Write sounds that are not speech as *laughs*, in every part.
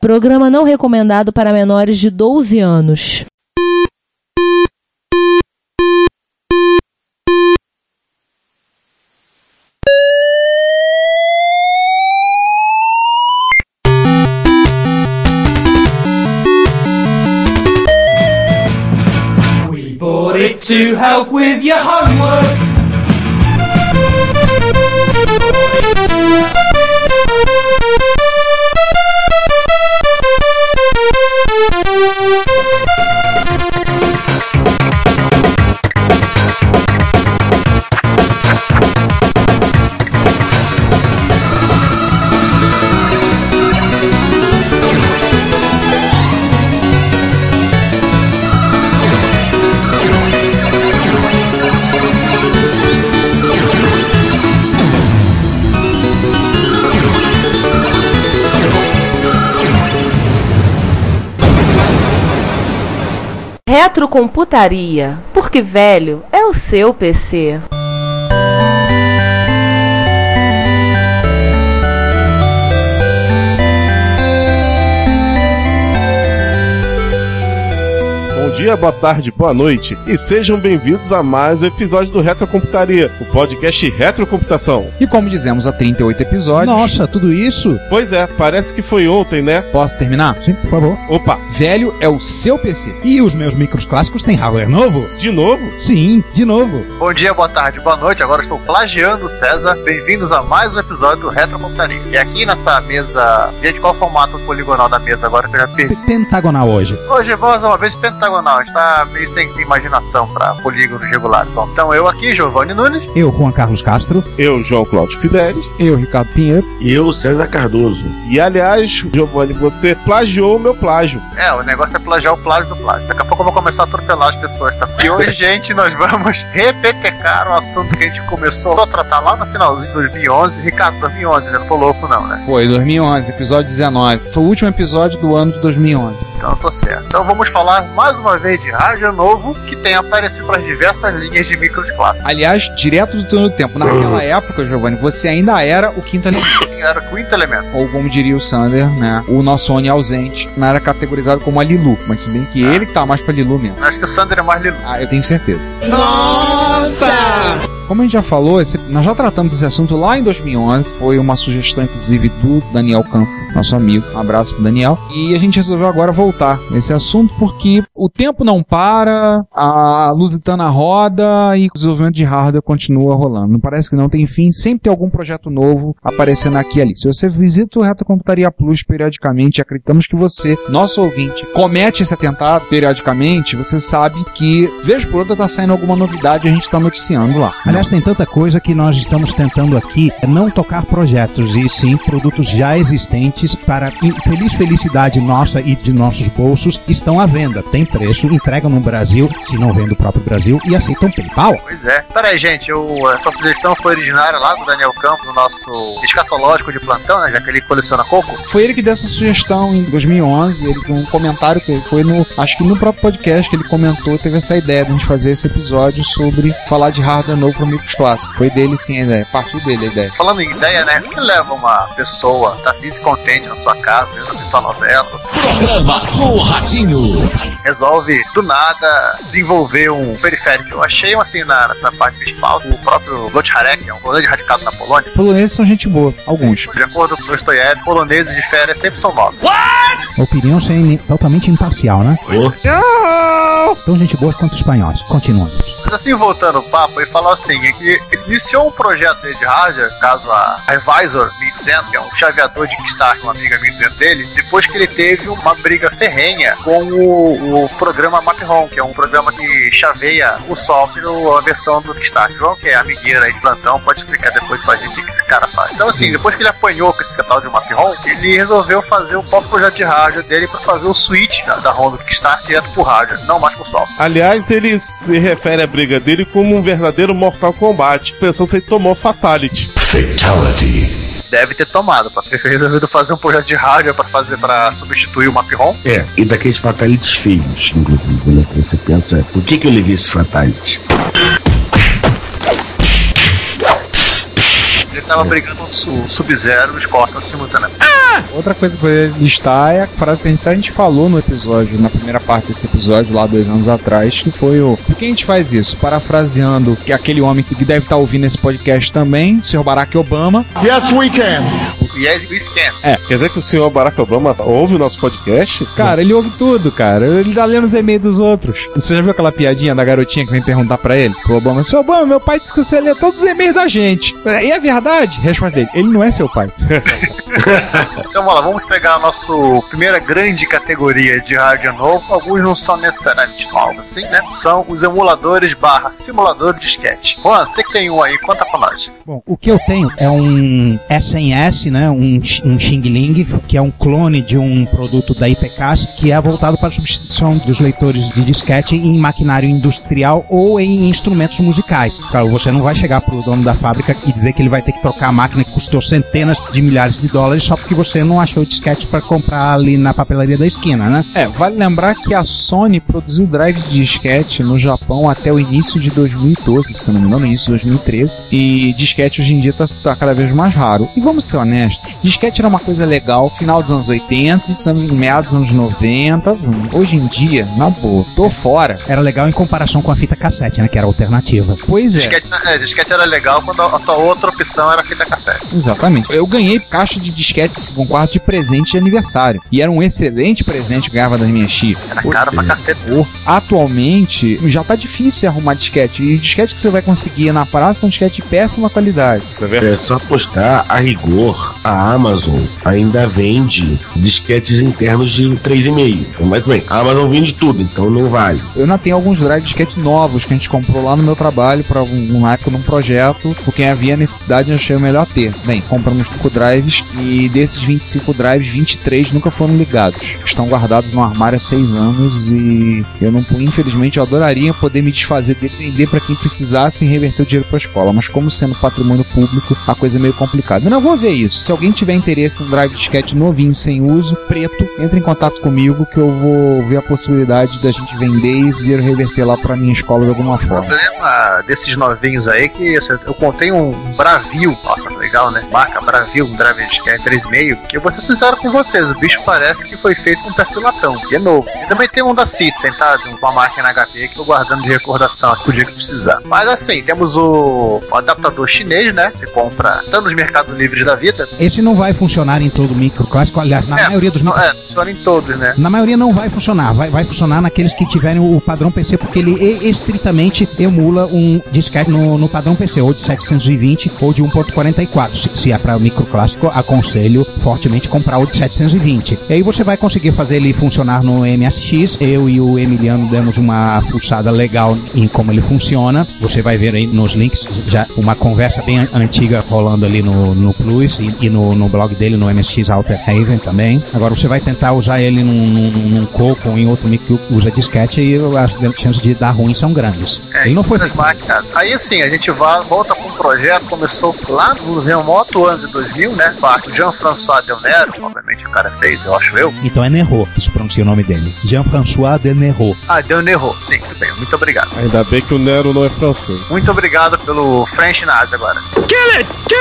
Programa não recomendado para menores de 12 anos. We bought it to help with your homework. Retrocomputaria, porque velho é o seu PC. Dia, boa tarde, boa noite e sejam bem-vindos a mais um episódio do Retrocomputaria, o podcast Retrocomputação. E como dizemos há 38 episódios. Nossa, tudo isso? Pois é, parece que foi ontem, né? Posso terminar? Sim, por favor. Opa, Velho é o seu PC. E os meus micros clássicos têm hardware novo? de novo? Sim, de novo. Bom dia, boa tarde, boa noite. Agora estou plagiando o César. Bem-vindos a mais um episódio do Retrocomputaria. E aqui nessa mesa, gente, qual o formato poligonal da mesa agora que eu já perdi? Pentagonal hoje. Hoje vamos uma vez pentagonal, a gente tá meio sem imaginação para polígonos regulares. Bom, então eu aqui, Giovanni Nunes. Eu, Juan Carlos Castro. Eu, João Cláudio Fidelis. Eu, Ricardo Pinheiro. E eu, César Cardoso. E aliás, Giovanni, você plagiou o meu plágio. É, o negócio é plagiar o plágio do plágio. Daqui a pouco eu vou começar a atropelar as pessoas, tá? E hoje, gente, nós vamos repetecar um assunto que a gente começou a tratar lá no finalzinho de 2011. Ricardo, 2011, né? Não tô louco não, né? Foi 2011, episódio 19. Foi o último episódio do ano de 2011. Então eu tô certo. Então vamos falar mais uma vez de rádio novo que tem aparecido para diversas linhas de micros clássicos. Aliás, direto do turno do tempo. Naquela época, Giovanni, você ainda era o quinto elemento. Era o quinto elemento. Ou como diria o Sander, né? O nosso Oni ausente. Não era categorizado como a Lilu. Mas se bem que ele que tá mais pra Lilu mesmo. Acho que o Sander é mais lindo. Ah, eu tenho certeza. Nossa! Como a gente já falou, esse- nós já tratamos esse assunto lá em 2011. Foi uma sugestão, inclusive, do Daniel Campo, nosso amigo. Um abraço pro Daniel. E a gente resolveu agora voltar nesse assunto porque o tempo não para, a Lusitana roda e o desenvolvimento de hardware continua rolando. Não parece que não tem fim. Sempre tem algum projeto novo aparecendo aqui e ali. Se você visita o Retrocomputaria Plus periodicamente, acreditamos que você, nosso ouvinte, comete esse atentado periodicamente, você sabe que, vez por outra, tá saindo alguma novidade e a gente tá noticiando lá. Aliás, tem tanta coisa que nós estamos tentando aqui é não tocar projetos, e sim produtos já existentes para infeliz felicidade nossa e de nossos bolsos estão à venda. Tem preço, entregam no Brasil, se não vem do próprio Brasil, e aceitam PayPal. Pois é. Pera aí, gente. Eu, essa sugestão foi originária lá do Daniel Campos, do nosso escatológico de plantão, né? Já que ele coleciona coco. Foi ele que deu essa sugestão em 2011. Ele um comentário que foi no, acho que no próprio podcast que ele comentou, teve essa ideia de a gente fazer esse episódio sobre falar de hardware novo para micros clássicos. Foi dele sim a ideia, partiu dele a ideia. Falando em ideia, né? O que leva uma pessoa a tá feliz e contente na sua casa, vendo assistir uma novela, Programa O Ratinho. resolve do nada desenvolver um periférico. Eu achei assim na, nessa parte principal, o próprio Lotharek, é um polonês radicado na Polônia. Poloneses são gente boa, alguns. De acordo com o Dostoiévski, poloneses de férias sempre são nobres. Opinião sem, totalmente imparcial, né? Tão gente boa quanto espanhóis. Continuamos. Mas assim, voltando ao papo, ele falou assim, é que iniciou um projeto dele de hardware, caso a Revisor 1200, que é um chaveador de Kickstarter, uma amiga minha dentro dele, depois que ele teve uma briga ferrenha com o, o programa MapROM, que é um programa que chaveia o software, a versão do Kickstarter. João, que é amigueiro aí de plantão, pode explicar depois pra gente o que esse cara faz. Então assim, depois que ele apanhou com esse catálogo de MapROM, ele resolveu fazer o próprio projeto de hardware dele para fazer o switch da, da ROM do Kickstarter direto pro hardware, não mais pro software. Aliás, ele se refere à briga dele como um verdadeiro Mortal Kombat, pensando se ele tomou Fatality. Fatality. Deve ter tomado para ter resolvido fazer um projeto de hardware para fazer para substituir o MapROM. É, e daqueles fatalities feios, inclusive, né? Você pensa, por que, que eu levei esse fatality? Tava brigando com o Sub-Zero e o Scorpion simultaneamente. Outra coisa que eu ia listar é a frase que a gente, a gente falou no episódio, na primeira parte desse episódio, lá dois anos atrás, que foi o. Por que a gente faz isso? Parafraseando que aquele homem que deve estar ouvindo esse podcast também, o senhor Barack Obama. Yes, we can. E é o Scan. Quer dizer que o senhor Barack Obama ouve o nosso podcast? Cara, ele ouve tudo, cara. Ele tá lendo os e-mails dos outros. Você já viu aquela piadinha da garotinha que vem perguntar pra ele? Pro Obama, seu Obama, meu pai disse que você lê todos os e-mails da gente. E é verdade? Responde dele, ele não é seu pai. *laughs* Então vamos lá, vamos pegar a nossa primeira grande categoria de rádio novo. Alguns não são necessariamente novos, assim, né? São os emuladores barra simulador de disquete. Juan, você que tem um aí, conta pra nós. Bom, o que eu tenho é um SNS, né, um, um Xing Ling, que é um clone de um produto da IPCAS, que é voltado para a substituição dos leitores de disquete em maquinário industrial ou em instrumentos musicais. Claro, você não vai chegar para o dono da fábrica e dizer que ele vai ter que trocar a máquina que custou centenas de milhares de dólares só porque você não achou disquete para comprar ali na papelaria da esquina, né? É, vale lembrar que a Sony produziu drive de disquete no Japão até o início de 2012, se não me engano, início de 2013. E disquete hoje em dia tá, tá cada vez mais raro. E vamos ser honestos, disquete era uma coisa legal, final dos anos 80, isso, meados dos anos 90. hum, Hoje em dia, na boa, tô fora. Era legal em comparação com a fita cassete, né, que era a alternativa. Pois é. Disquete, é, disquete era legal quando a, a tua outra opção era fita cassete. Exatamente. Eu ganhei caixa de disquete com quarto de presente de aniversário. E era um excelente presente que eu ganhava das minhas tias. Era caro pra cacete. Pô, Atualmente já tá difícil arrumar disquete. E disquete que você vai conseguir na praça é um disquete de péssima qualidade. Isso é verdade. É só postar a rigor, a Amazon ainda vende disquetes internos de 3,5. Mas bem, a Amazon vende tudo, então não vale. Eu ainda tenho alguns drive disquete novos que a gente comprou lá no meu trabalho para uma época num projeto, porque havia necessidade e achei melhor ter. Bem, compramos 5 drives e desses 25 drives, 23 nunca foram ligados. Estão guardados no armário há 6 anos e eu não, infelizmente, eu adoraria poder me desfazer dele vender para quem precisasse e reverter o dinheiro para a escola, mas como sendo patrimônio público, a coisa é meio complicada. Eu não vou ver isso. Se alguém tiver interesse em um drive disquete novinho, sem uso, preto, entre em contato comigo que eu vou ver a possibilidade da gente vender e esse dinheiro reverter lá para minha escola de alguma O forma. problema desses novinhos aí é que eu eu contei um Bravio, nossa, legal, né? Marca Bravio, um disquete 3,5. Que eu vou ser sincero com vocês, o bicho parece que foi feito com perfilatão, e é novo. E também tem um da Citizen, tá? De uma máquina HP que eu guardando de recordação pro dia que precisar. Mas assim, temos o, o adaptador chinês, né? Você compra tanto nos mercados livres da vida. Esse não vai funcionar em todo microclássico, aliás, na é, maioria dos não, micro... É, funciona em todos, né? Na maioria não vai funcionar, vai, vai funcionar naqueles que tiverem o padrão PC, porque ele estritamente emula um disquete no, no padrão PC, ou de 720 ou de 1.44. Se, se é para microclássico, aconselho fortemente comprar o de 720. E aí você vai conseguir fazer ele funcionar no MSX. Eu e o Emiliano demos uma pulsada legal em como ele funciona. Você vai ver aí nos links já uma conversa bem an- antiga rolando ali no, no Plus e, e no, no blog dele, no MSX Alter Haven também. Agora você vai tentar usar ele num, num, num Coco ou em outro micro que usa disquete e as chances de dar ruim são grandes. É, ele não foi essas máquinas. Aí assim, a gente vai, volta com um projeto, começou lá no remoto ano de 2000, né? Parte Jean-François Delnero, obviamente o cara fez, eu acho eu. Então é Nerro que se pronuncia o nome dele. Jean-François de Nerro. Ah, Delnero, sim, tudo bem, muito obrigado. Ainda bem que o Nero não é francês. Muito obrigado pelo French Nazi agora. Kill it! Kill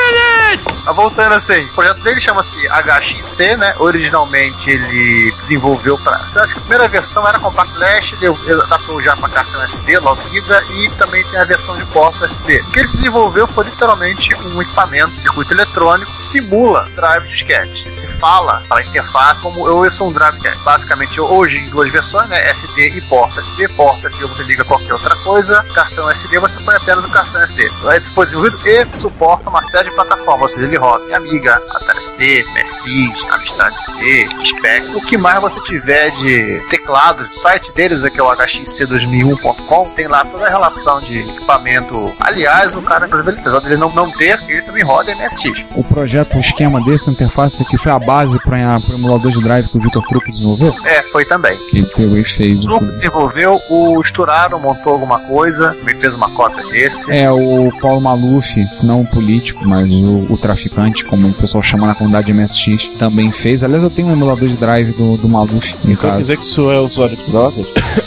it! Mas voltando assim, o projeto dele chama-se HXC, né? Originalmente ele desenvolveu para. Eu acho que a primeira versão era Compact Flash, ele ele adaptou já para cartão SD, logo vida, e também tem a versão de porta SD. O que ele desenvolveu foi literalmente um equipamento, circuito eletrônico, que simula drive de disquete. Se fala para a interface como eu, sou um drive disquete. Basicamente, hoje em duas versões, né? SD e porta SD. Porta SD você liga qualquer outra coisa, cartão SD você põe apenas no cartão SD. É desenvolvido e suporta uma série de plataformas, ou seja, ele roda Amiga, Atari ST, MSX, Amstrad C, Spectrum. O que mais você tiver de teclado, site deles é que é o hxc2001.com, tem lá toda a relação de equipamento. Aliás, o cara, apesar dele não, não ter, ele também roda MSX. O projeto, o esquema desse, a interface aqui foi a base para o emulador de drive que o Vitor Truco desenvolveu? É, foi também. Que ele fez. O grupo desenvolveu, o Esturaro montou alguma coisa, me fez uma cópia desse. É, o Paulo Maluf, não o político, mas o, o traficante, como o pessoal chama na comunidade MSX, também fez. Aliás, eu tenho um emulador de drive do, do Maluf em Então quer dizer que isso é usuário de drogas? *laughs*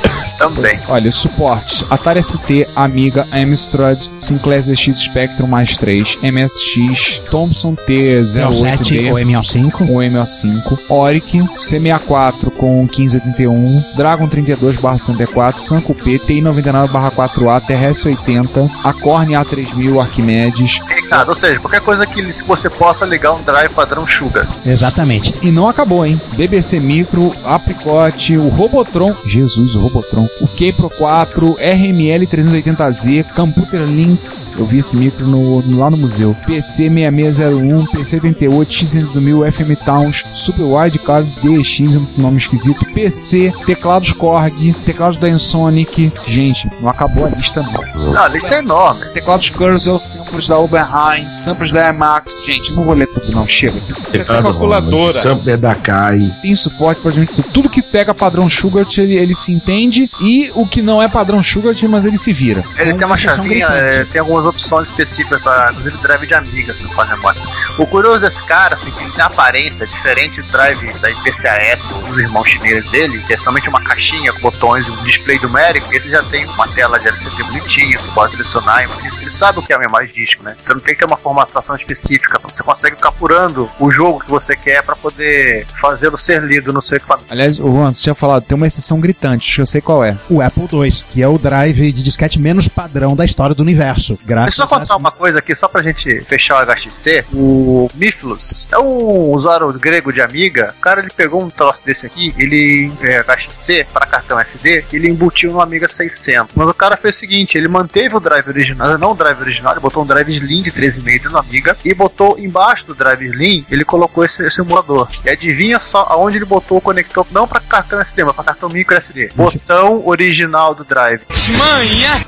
Também. Olha, suportes: Atari ST, Amiga, Amstrad, Sinclair ZX Spectrum mais 3, MSX, Thomson T08D, ou MO5. com MO5, Oric, C64 com 1581, Dragon 32/64, Sanco P, TI99/4A, TRS-80, Acorn A3000, Arquimedes. Ricardo, ou seja, qualquer coisa que você possa ligar um drive padrão Sugar. Exatamente. E não acabou, hein? BBC Micro, Apricot, o Robotron, Jesus, o Robotron, o Kepro 4, RML 380Z, Computer Links, eu vi esse micro no, lá no museu, PC 6601, PC 88, X1000, FM Towns, Super Wildcard DX, um nome esquisito, PC, teclados Korg, teclados da Ensonic, gente, não acabou a lista não. Não, a lista é enorme. Teclados Cursor, samples da Oberheim, samples da Emax, gente, não vou ler tudo não, chega. Teclado calculadora. Sampler da Kai. tem suporte praticamente tudo. Tudo que pega padrão Sugar, ele, ele se entende, e o que não é padrão Sugar, mas ele se vira. Ele É tem uma chavinha, é, tem algumas opções específicas para, inclusive, drive de amiga, se não faz memória. O curioso desse cara, assim, que ele tem aparência diferente do drive da IPCAS, dos irmãos chineses dele, que é somente uma caixinha com botões e um display numérico, ele já tem uma tela de LCD bonitinha, você pode selecionar, e ele sabe o que é a memória de disco, né? Você não tem que ter uma formatação específica, você consegue ficar apurando o jogo que você quer para poder fazê-lo ser lido no seu equipamento. Aliás, o Juan, você tinha falado, tem uma exceção gritante, eu sei qual é. O Apple II, que é o drive de disquete menos padrão da história do universo. Graças Deixa eu só contar a... uma coisa aqui, só pra gente fechar o HXC. O Miflus é um usuário grego de Amiga. O cara ele pegou um troço desse aqui, ele é, HXC para cartão SD, ele embutiu no Amiga 600. Mas o cara fez o seguinte: ele manteve o drive original, não o drive original, ele botou um drive Slim de 13,5 no Amiga e botou embaixo do drive Slim, ele colocou esse, esse emulador. E adivinha só aonde ele botou o conector, não para cartão SD, mas para cartão micro SD. Botão original do drive.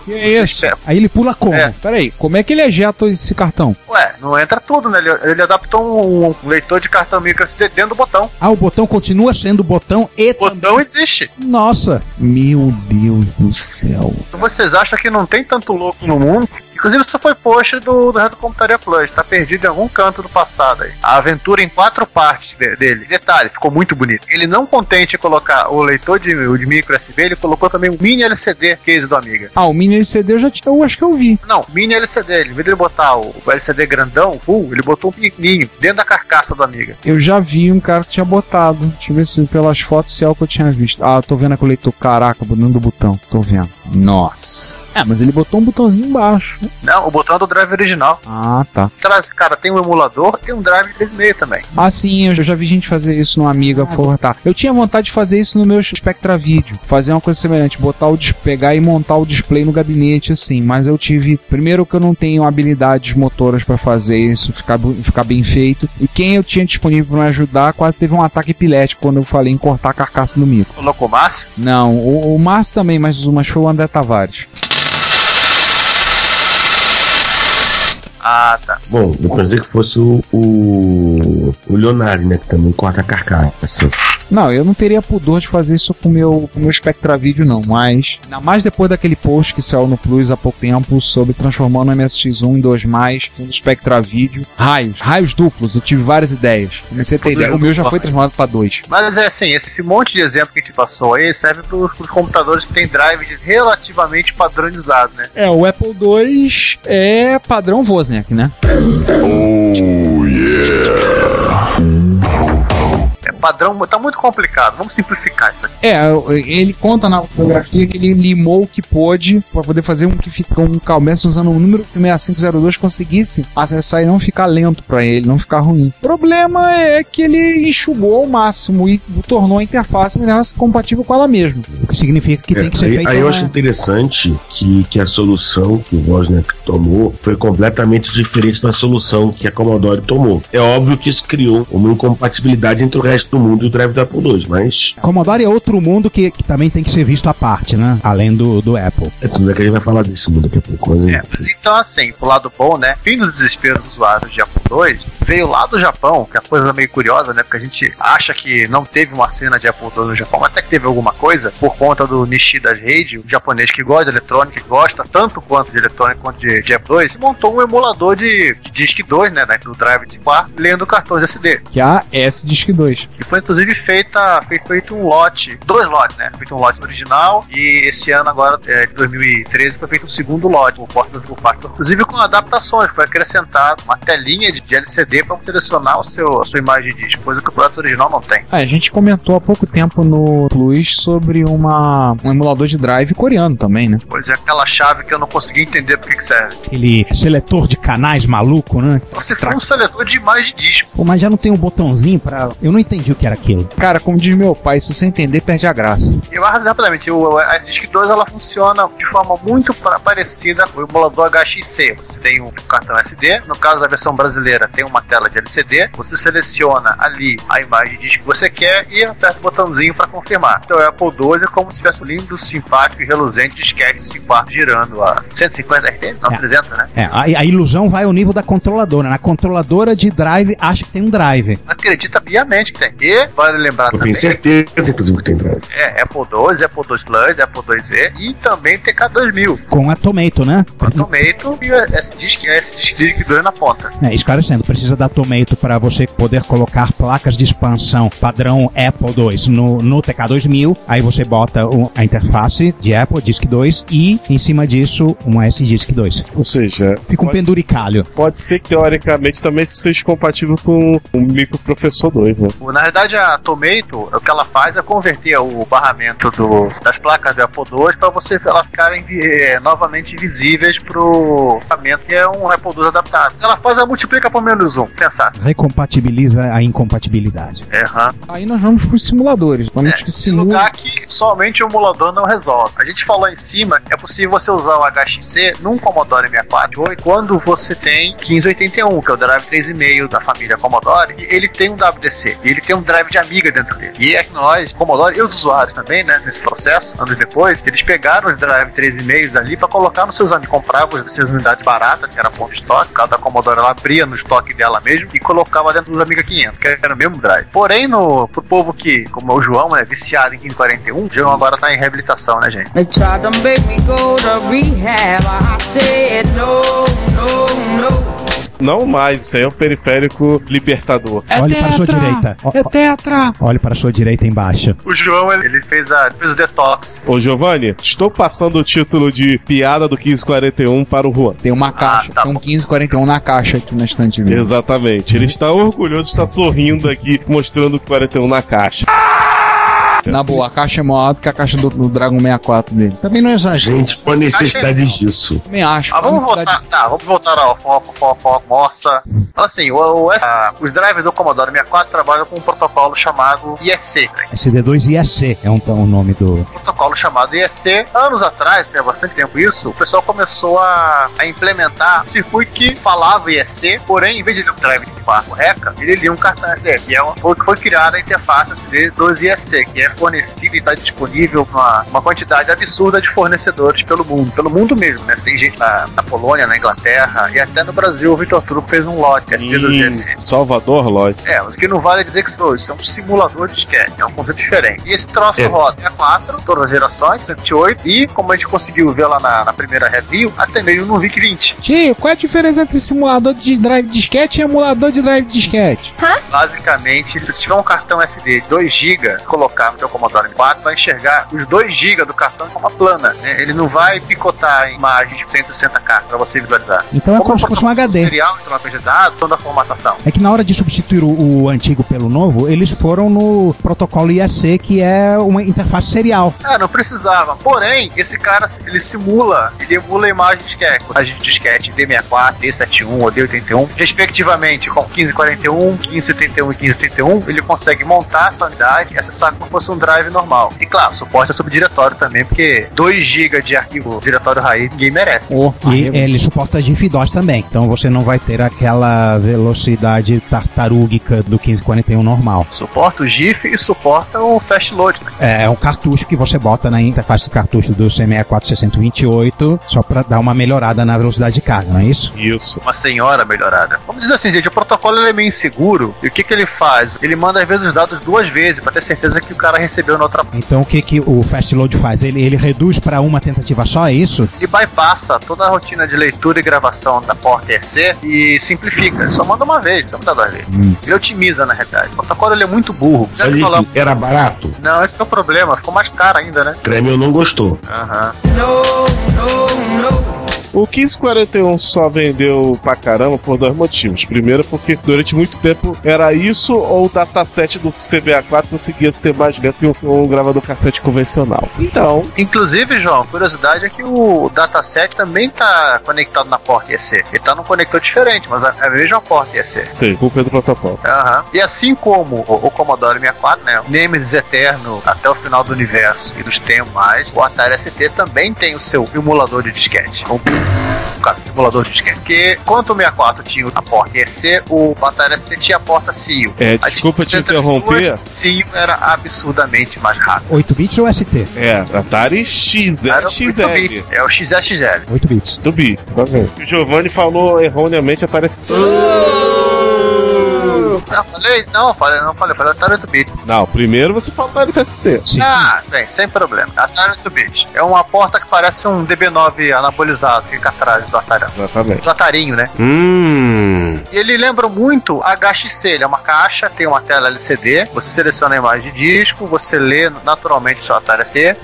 Que é isso? Aí ele pula como? É. Peraí, como é que ele ejeta esse cartão? Ué, não entra tudo, né? Ele, ele adaptou um, um leitor de cartão micro SD dentro do botão. Ah, o botão continua sendo botão e O botão existe. Nossa, Meu Deus do céu. Vocês acham que não tem tanto louco no mundo? Inclusive, isso foi post do, do Retro Computaria Plus. Tá perdido em algum canto do passado aí. A aventura em quatro partes de- dele. Detalhe, ficou muito bonito. Ele não contente em colocar o leitor de, o de micro USB, ele colocou também o mini LCD case do Amiga. Ah, o mini LCD eu já tinha, eu acho que eu vi. Não, mini LCD. Em vez de ele botar o, o LCD grandão, full, ele botou um pequenininho dentro da carcaça do Amiga. Eu já vi um cara que tinha botado. Deixa eu ver se pelas fotos se é o que eu tinha visto. Ah, tô vendo aquele leitor. Caraca, dentro do botão. Tô vendo. Nossa. É, mas ele botou um botãozinho embaixo. Não, o botão é do drive original. Ah, tá. Traz- Cara, tem um emulador e um drive 3.5 também. Ah, sim, eu já vi gente fazer isso no Amiga formatar. Eu tinha vontade de fazer isso no meu Spectra Video. Fazer uma coisa semelhante, botar o pegar e montar o display no gabinete, assim. Mas eu tive. Primeiro que eu não tenho habilidades motoras pra fazer isso ficar, ficar bem feito. E quem eu tinha disponível pra me ajudar quase teve um ataque epilético quando eu falei em cortar a carcaça do. Colocou o Márcio. Não, o, o Márcio também, mas, mas foi o André Tavares. Ah, tá. Bom, eu pensei que fosse o, o, o Leonardo, né? Que também corta a carcaça. Não, eu não teria pudor de fazer isso com o meu, com o meu Spectra Video, não, mas. Ainda mais depois daquele post que saiu no Plus há pouco tempo sobre transformando o MSX1 em 2, sendo Spectra Video. Raios, raios duplos, eu tive várias ideias. Comecei a ter ideia. O meu já foi transformado para 2. Mas é assim, esse monte de exemplo que a gente passou aí serve para os computadores que tem drive relativamente padronizado, né? É, o Apple II é padrão Wozniak, né? É padrão, tá muito complicado. Vamos simplificar isso aqui. É, ele conta na fotografia que ele limou o que pôde para poder fazer um que fica um calmesse usando o número que o 6502 conseguisse acessar e não ficar lento para ele, não ficar ruim. O problema é que ele enxugou ao máximo e tornou a interface uma interface compatível com ela mesma. o que significa que É, tem que ser aí, feito aí eu acho interessante que, que a solução que o Wozniak tomou foi completamente diferente da solução que a Commodore tomou. É óbvio que isso criou uma incompatibilidade entre o resto do mundo e o drive do Apple II, mas Commodore é outro mundo que, que também tem que ser visto à parte, né? Além do, do Apple. é tudo bem que a gente vai falar desse mundo daqui a pouco. Mas, É, mas então assim, pro lado bom, né? Fim do desespero dos usuários de Apple II, veio lá do Japão, que é uma coisa meio curiosa, né? Porque a gente acha que não teve uma cena de Apple II no Japão, mas até que teve alguma coisa, por conta do Nishida Reid, o japonês que gosta de eletrônica, que gosta tanto quanto de eletrônica quanto de, de Apple II, montou um emulador de, de Disk 2, né? Do Drive C4, lendo cartões SD. Que é a S-Disc 2. Foi inclusive feita, foi feito um lote, dois lotes, né? Foi feito um lote original e esse ano agora, é, de 2013, foi feito um segundo lote, o porta do quarto. Inclusive com adaptações, foi acrescentado uma telinha de, de LCD para selecionar o seu, a sua imagem de disco, coisa que o projeto original não tem. Ah, a gente comentou há pouco tempo no Plus sobre uma, um emulador de drive coreano também, né? Pois é, aquela chave que eu não consegui entender por que serve. Aquele seletor de canais maluco, né? Você foi um seletor de imagem de disco. Pô, mas já não tem um botãozinho pra. Eu não entendi o que era aquilo. Cara, como diz meu pai, se você entender, perde a graça. E mais rapidamente, o, a SDISC 2 ela funciona de forma muito pra- parecida com o emulador HXC. Você tem um cartão SD, no caso da versão brasileira tem uma tela de LCD, você seleciona ali a imagem de disco que você quer e aperta o botãozinho para confirmar. Então o Apple II é como se tivesse um lindo, simpático e reluzente disquete 5 girando a 150 RPM, não É. 300, né? É, a, a ilusão vai ao nível da controladora. Na controladora de drive, acha que tem um drive. Acredita piamente que tem. E vale lembrar Eu também tenho certeza, inclusive, que tem drive. é Apple II, Apple II Plus, Apple IIe e também TK2000. Com a Tomato, né? Com Tomato e esse disco, esse disco 2 na ponta. É, esclarecendo, precisa da Tomato para você poder colocar placas de expansão padrão Apple II no, no TK2000. Aí você bota o- a interface de Apple, Disk 2, e em cima disso, uma SDISC 2. Ou seja, Fica um pode, penduricalho. pode ser que teoricamente também seja compatível com o microprofessor 2, né? Na verdade, a Tomato, o que ela faz é converter o barramento do- das placas do Apple II para você elas ficarem eh, novamente visíveis pro barramento, que é um Apple II adaptado. Ela faz a multiplica por menos um, pensar. Recompatibiliza a incompatibilidade. É, aham. Aí nós vamos pros simuladores. Vamos É, simula. lugar que somente o emulador não resolve. A gente falou em cima, é possível você usar o HXC num Commodore 64 quando você tem 1581, que é o drive 3,5 da família Commodore, e ele tem um WDC, e ele tem um drive de Amiga dentro dele. E é que nós, Commodore e os usuários também, né, nesse processo, anos depois, eles pegaram os drive 3,5 dali para colocar nos seus amigos, compravam essas unidades baratas, que era ponto de estoque, cada Commodore ela abria no estoque dela mesmo e colocava dentro dos Amiga 500, que era o mesmo drive. Porém, no, pro povo que, como o João, é viciado em 1541, o João agora tá em reabilitação, né, gente? They tried to make me go to rehab. I said no, no, no. Não mais, isso aí é um periférico libertador. Olhe para a sua direita. Ó, tetra! Olhe para a sua direita embaixo. O João, ele, fez, a, fez o detox. Ô Giovanni, estou passando o título de piada do 1541 para o Juan. Tem uma caixa, tá tem um bom. 1541 na caixa aqui na estante mesmo. Exatamente. Ele está orgulhoso, está sorrindo aqui, mostrando o 41 na caixa. Na boa, a caixa é maior do que a caixa do, do Dragon 64 dele. Também não exagero. Gente, qual a necessidade disso? Também acho. Ah, vamos a necessidade- voltar, tá, vamos voltar ao foco, foco, foco, nossa. Fala assim, o, o- essa- os drivers do Commodore 64 trabalham com um protocolo chamado IEC. né? SD2 IEC é um, o nome do. protocolo chamado IEC. Anos atrás, tem bastante tempo isso, o pessoal começou a, a implementar um circuito que falava IEC, porém, em vez de ler um drive C4 RECA, ele lia um cartão SD, que é uma, foi, foi criada a interface SD dos IEC, que é fornecida e está disponível uma, uma quantidade absurda de fornecedores pelo mundo, pelo mundo mesmo, né? Tem gente na, na Polônia, na Inglaterra e até no Brasil o Vitor Truco fez um lote IEC. Salvador, Lloyd. É, o que não vale é dizer que isso isso é um simulador de disquete, é um conceito diferente. E esse troço É. roda é 4, todas as gerações, 108, e como a gente conseguiu ver lá na, na primeira review, até mesmo no VIC 20. Tio, qual é a diferença entre simulador de drive disquete e emulador de drive disquete? Basicamente, se tiver um cartão SD de 2 GB, colocar no seu Commodore 4, vai enxergar os 2 GB do cartão como uma plana. né? Ele não vai picotar em imagens de 160K para você visualizar. Então é como se fosse um HD. serial troca de dados, toda a formatação. É que na hora de substituir o, o antigo pelo novo, eles foram no protocolo IEC, que é uma interface serial. É, não precisava. Porém, esse cara, ele simula, ele emula a imagem de disquete. A de disquete D64, D71 ou D81, respectivamente, com 1541, 1571 e 1581, ele consegue montar essa unidade e acessar como se fosse um drive normal. E claro, suporta sobre diretório também, porque 2 GB de arquivo diretório raiz ninguém merece. Oh, E ele suporta GIF-DOS também. Então você não vai ter aquela velocidade tartarúgica do 1541 normal. Suporta o GIF e suporta o Fast Load. É, é um cartucho que você bota na interface de cartucho do C64 628 só para dar uma melhorada na velocidade de carga, não é isso? Isso. Uma senhora melhorada. Vamos dizer assim, gente, o protocolo ele é meio inseguro. E o que, que ele faz? Ele manda às vezes os dados duas vezes para ter certeza que o cara recebeu na outra. Então o que, que o Fast Load faz? Ele, ele reduz para uma tentativa só, é isso? Ele bypassa toda a rotina de leitura e gravação da porta EC e simplifica. Ele só manda uma vez, só manda duas vezes. Ele otimiza, na realidade. O protocolo ele é muito burro. Já Mas falamos. era barato? Não, esse que é o problema. Ficou mais caro ainda, né? Kremel não gostou. Aham. No, no, no. O 1541 só vendeu pra caramba por dois motivos. Primeiro, porque durante muito tempo era isso ou o dataset do CBA4 conseguia ser mais lento que um, um gravador cassete convencional. Então, Inclusive, João, curiosidade é que o dataset também tá conectado na porta EC. Ele tá num conector diferente, mas é a mesma porta EC. sei, culpa é do protocolo. Aham. E assim como o, o Commodore 64, né, o Nemesis Eterno até o final do universo e dos tempos mais, o Atari ST também tem o seu emulador de disquete. Um, no caso, simulador de disquete. Porque quanto o 64 tinha a porta EC, o Atari ST tinha a porta CIO. É, A desculpa te interromper. CIO era absurdamente mais rápido. 8 bits ou ST? É, Atari é XL. 8 bit, É o XXL. 8 bits. 8 bits, tá vendo? O Giovanni falou erroneamente Atari ST. Ah, falei? Não, falei, não falei, falei Atari 8 bit. Não, primeiro você falou Atari ST. Sim. Ah, bem, sem problema. Atari 8 bit. É uma porta que parece um DB9 anabolizado, fica atrás do Atari. Exatamente. Do Atarinho, né? Hum. E ele lembra muito HXC, ele é uma caixa, tem uma tela LCD, você seleciona a imagem de disco, você lê naturalmente o seu Atari ST.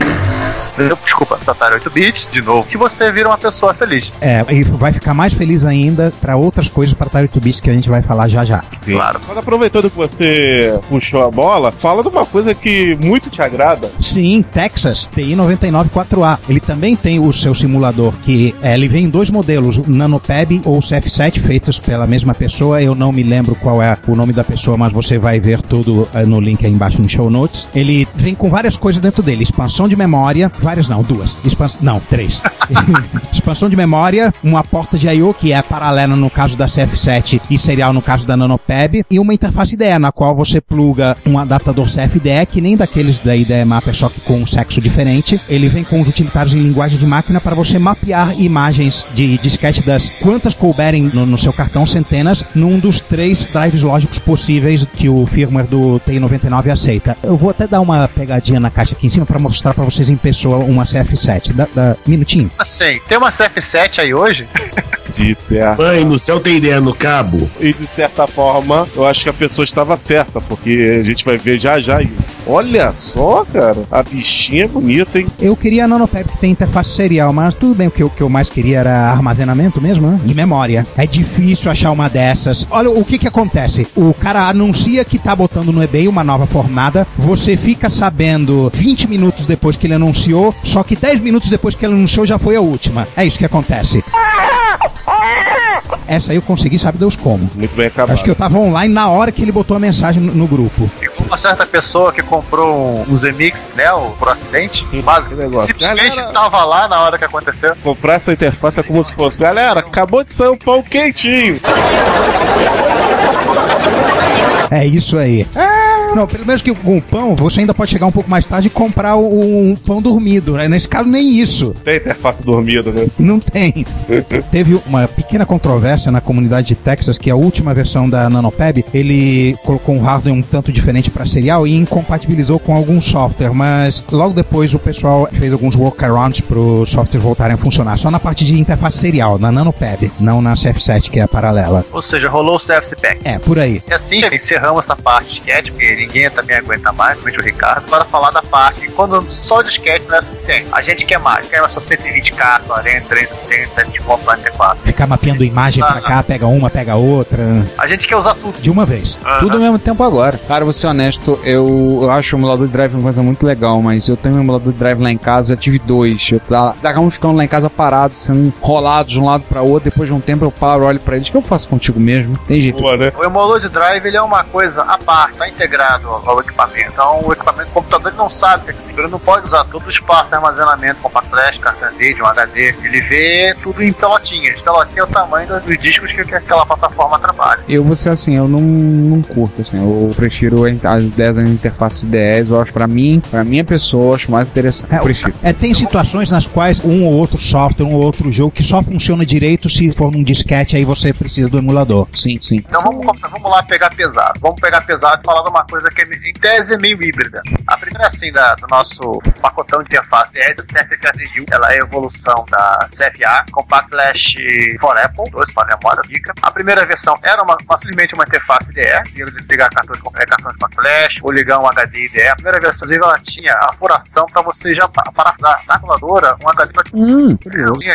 Desculpa, Atari 8 bits, de novo. Que você vira uma pessoa feliz. É, e vai ficar mais feliz ainda para outras coisas para Atari 8 bits que a gente vai falar já já. Sim. Claro. Mas aproveitando que você puxou a bola, fala de uma coisa que muito te agrada. Sim, Texas TI 994A. Ele também tem o seu simulador que é, ele vem em dois modelos, o NanoPeb ou o CF7 feitos pela mesma pessoa. Eu não me lembro qual é o nome da pessoa, mas você vai ver tudo eh, no link aí embaixo no show notes. Ele vem com várias coisas dentro dele, expansão de memória, várias não, duas. Expans... Não, três. *laughs* expansão de memória, uma porta de I/O que é paralela no caso da CF7 e serial no caso da NanoPeb e uma interface IDE na qual você pluga um adaptador CFDE que nem daqueles da IDE Mapper só que com um sexo diferente. Ele vem com os utilitários em linguagem de máquina para você mapear imagens de disquete das quantas couberem no, no seu cartão, centenas, num dos três drives lógicos possíveis que o firmware do TI-99 aceita. Eu vou até dar uma pegadinha na caixa aqui em cima para mostrar para vocês em pessoa uma CF7. Dá, dá minutinho. Assim, tem uma CF7 aí hoje? *laughs* De certo. Mãe, no céu tem ideia no cabo? E de certa forma, eu acho que a pessoa estava certa, porque a gente vai ver já já isso. Olha só, cara, a bichinha é bonita, hein? Eu queria a NanoPeb que tem interface serial, mas tudo bem, o que, eu- o que eu mais queria era armazenamento mesmo, né? E memória. É difícil achar uma dessas. Olha, o que que acontece? O cara anuncia que tá botando no eBay uma nova fornada, você fica sabendo 20 minutos depois que ele anunciou, só que 10 minutos depois que ele anunciou já foi a última. É isso que acontece. Essa aí eu consegui, sabe Deus como. Muito bem acabado. Acho que eu tava online na hora que ele botou a mensagem no, no grupo. Tem uma certa pessoa que comprou um Zemix, né, o, por acidente, negócio. Simplesmente Galera- tava lá na hora que aconteceu. Comprar essa interface é como se fosse. Galera, acabou de sair um pão quentinho. É isso aí. Não, pelo menos que com o pão você ainda pode chegar um pouco mais tarde e comprar o- um pão dormido. Né? Nesse caso, nem isso. Tem interface dormida, né? Não tem. *laughs* Teve uma pequena controvérsia na comunidade de Texas que a última versão da NanoPeb ele colocou um hardware um tanto diferente para serial e incompatibilizou com algum software, mas logo depois o pessoal fez alguns workarounds para os softwares voltarem a funcionar. Só na parte de interface serial, na NanoPeb, não na CF7 que é a paralela. Ou seja, rolou o CFC Pack. É, por aí. E assim encerramos essa parte de disquete, porque ninguém também aguenta mais, principalmente o Ricardo, para falar da parte quando só o disquete não é suficiente. A gente quer mais, quer mais só 120K, 40, 360, a gente compra 44. Ficar mapeando imagem pra cá, pega uma, pega outra, A gente quer usar tudo. de uma vez. Tudo ao mesmo tempo agora. Cara, vou ser honesto, eu, eu acho o emulador de drive uma coisa muito legal, mas eu tenho um emulador de drive lá em casa, eu tive dois. Eu tá- acabam ficando lá em casa parados, sendo enrolados de um lado pra outro, depois de um tempo eu paro, olho pra eles. O que eu faço contigo mesmo? Tem jeito. Boa, né? O emulador de drive ele é uma coisa à parte, tá integrado ao, equipamento. Então o equipamento o computador ele não sabe que é isso. Ele não pode usar todo o espaço de armazenamento, compact flash, cartão vídeo, um HD. Ele vê tudo em pelotinhas. Pelotinha é o tamanho dos, discos que, que aquela plataforma trabalha. Eu vou ser assim, eu não, não curto, assim, eu prefiro as ideias da interface 10, eu acho pra mim, pra minha pessoa, eu acho mais interessante. Eu prefiro. É, tem situações nas quais um ou outro software, um ou outro jogo que só funciona direito se for num disquete, aí você precisa do emulador. Sim, sim. Então vamos, começar, vamos lá pegar pesado. Vamos pegar pesado e falar de uma coisa que é, em tese é meio híbrida. A primeira assim da, do nosso pacotão de interface é da CFA 3000. Ela é a evolução da CFA Compact Flash for Apple, 2 para memória rica. A primeira versão era uma, uma, simplesmente uma interface IDE, ia ligar cartão de, é, cartão de Flash ou ligar um HD IDE. A primeira versão ela tinha a furação para você já parar na calculadora um HD para Hum,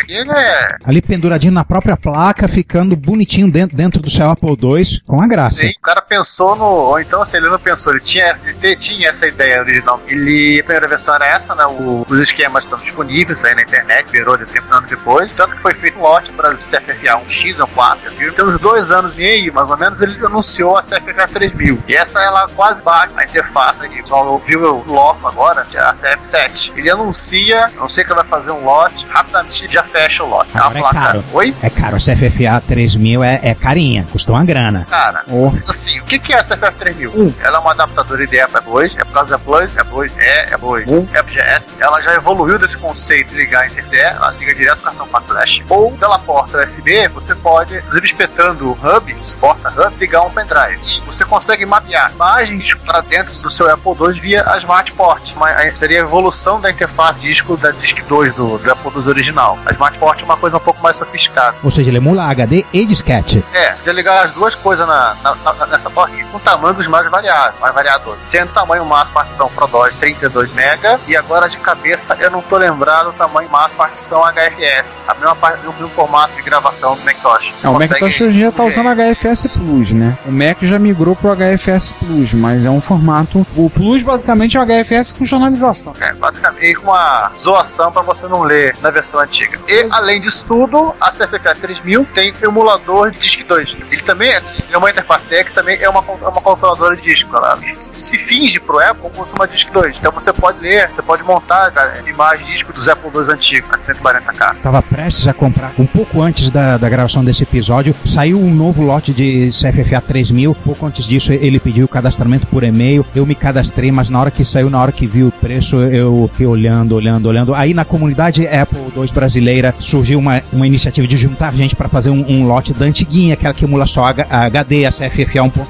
Ele é Ali penduradinho na própria placa, ficando bonitinho dentro, dentro do seu Apple II, com a graça. Sim, o cara pensou no. Ou então, assim, ele não pensou, ele tinha, ele tinha essa ideia original. Ele, a primeira versão era essa, né? O, os esquemas estão disponíveis aí na internet, virou de tempo anos depois. Tanto que foi feito um lote para o CFFA 1X, 1.4, viu? Tem uns dois anos e meio, mais ou menos, ele anunciou a CFFA 3000. E essa ela quase bate a interface aqui. Só viu o LOF agora, a CF7. Ele anuncia, não sei que vai fazer um lote, rapidamente já fecha o lote. Agora é placa- caro. Oi? É caro, a CFFA 3000 é, é carinha, custou uma grana. Cara, Oh. assim, o que que é essa FF3000? Ela é uma adaptadora IDE para E2, é por causa da Plus, é Plus E, é Plus 1, é FGS. Ela já evoluiu desse conceito de ligar a InterDE, ela liga direto no cartão para flash. Ou pela porta USB, você pode, inclusive espetando o hub, suporta hub, ligar um pendrive. E você consegue mapear imagens para dentro do seu Apple II via a Smart Port. Uma, a- seria a evolução da interface disco da Disk 2 do, do Apple II original. A Smart Port é uma coisa um pouco mais sofisticada. Ou seja, ele emula HD e disquete. É, de ligar as duas coisas na, na- na- nessa torre com tamanho dos mais variados, mais variadores. Sendo tamanho máximo partição ProDOS 32 MB e agora de cabeça eu não tô lembrado o tamanho máximo partição HFS. A mesma parte do mesmo formato de gravação do Macintosh. Você É, o consegue- Macintosh hoje já tá usando HFS Plus, né? O Mac já migrou pro HFS Plus, mas é um formato. O Plus basicamente é um HFS com jornalização. É, basicamente com uma zoação para você não ler na versão antiga. E além disso tudo, a CFK 3000 tem emulador de Disk 2. Ele também é, é uma interface DEC, também é uma, é uma calculadora de disco. Ela se finge pro Apple como se uma Disk 2. Então você pode ler, você pode montar cara, imagem disco dos Apple II antigos, 140K. Tava prestes a comprar, um pouco antes da, da gravação desse episódio, saiu um novo lote de CFFA 3000. Pouco antes disso, ele pediu cadastramento por e-mail. Eu me cadastrei, mas na hora que saiu, na hora que vi o preço, eu fiquei olhando, olhando, olhando. Aí na comunidade Apple II brasileira surgiu uma, uma iniciativa de juntar gente para fazer um, um lote da antiguinha, aquela que emula só H- HD, a CFFA 1.4.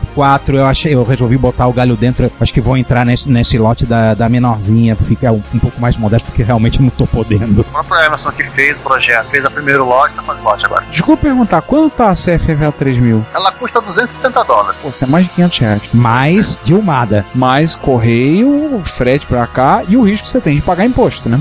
Eu achei, eu resolvi botar o galho dentro. Acho que vou entrar nesse, nesse lote da, da menorzinha, ficar um, um pouco mais modesto, porque realmente não tô podendo. O próprio Emerson que fez o projeto, fez a primeiro lote, tá fazendo lote agora. Desculpa perguntar, quanto tá a CFFA 3000? Ela custa 260 dólares. Pô, isso é mais de 500 reais. Mais Dilmada. Mais correio, frete pra cá e o risco que você tem de pagar imposto, né?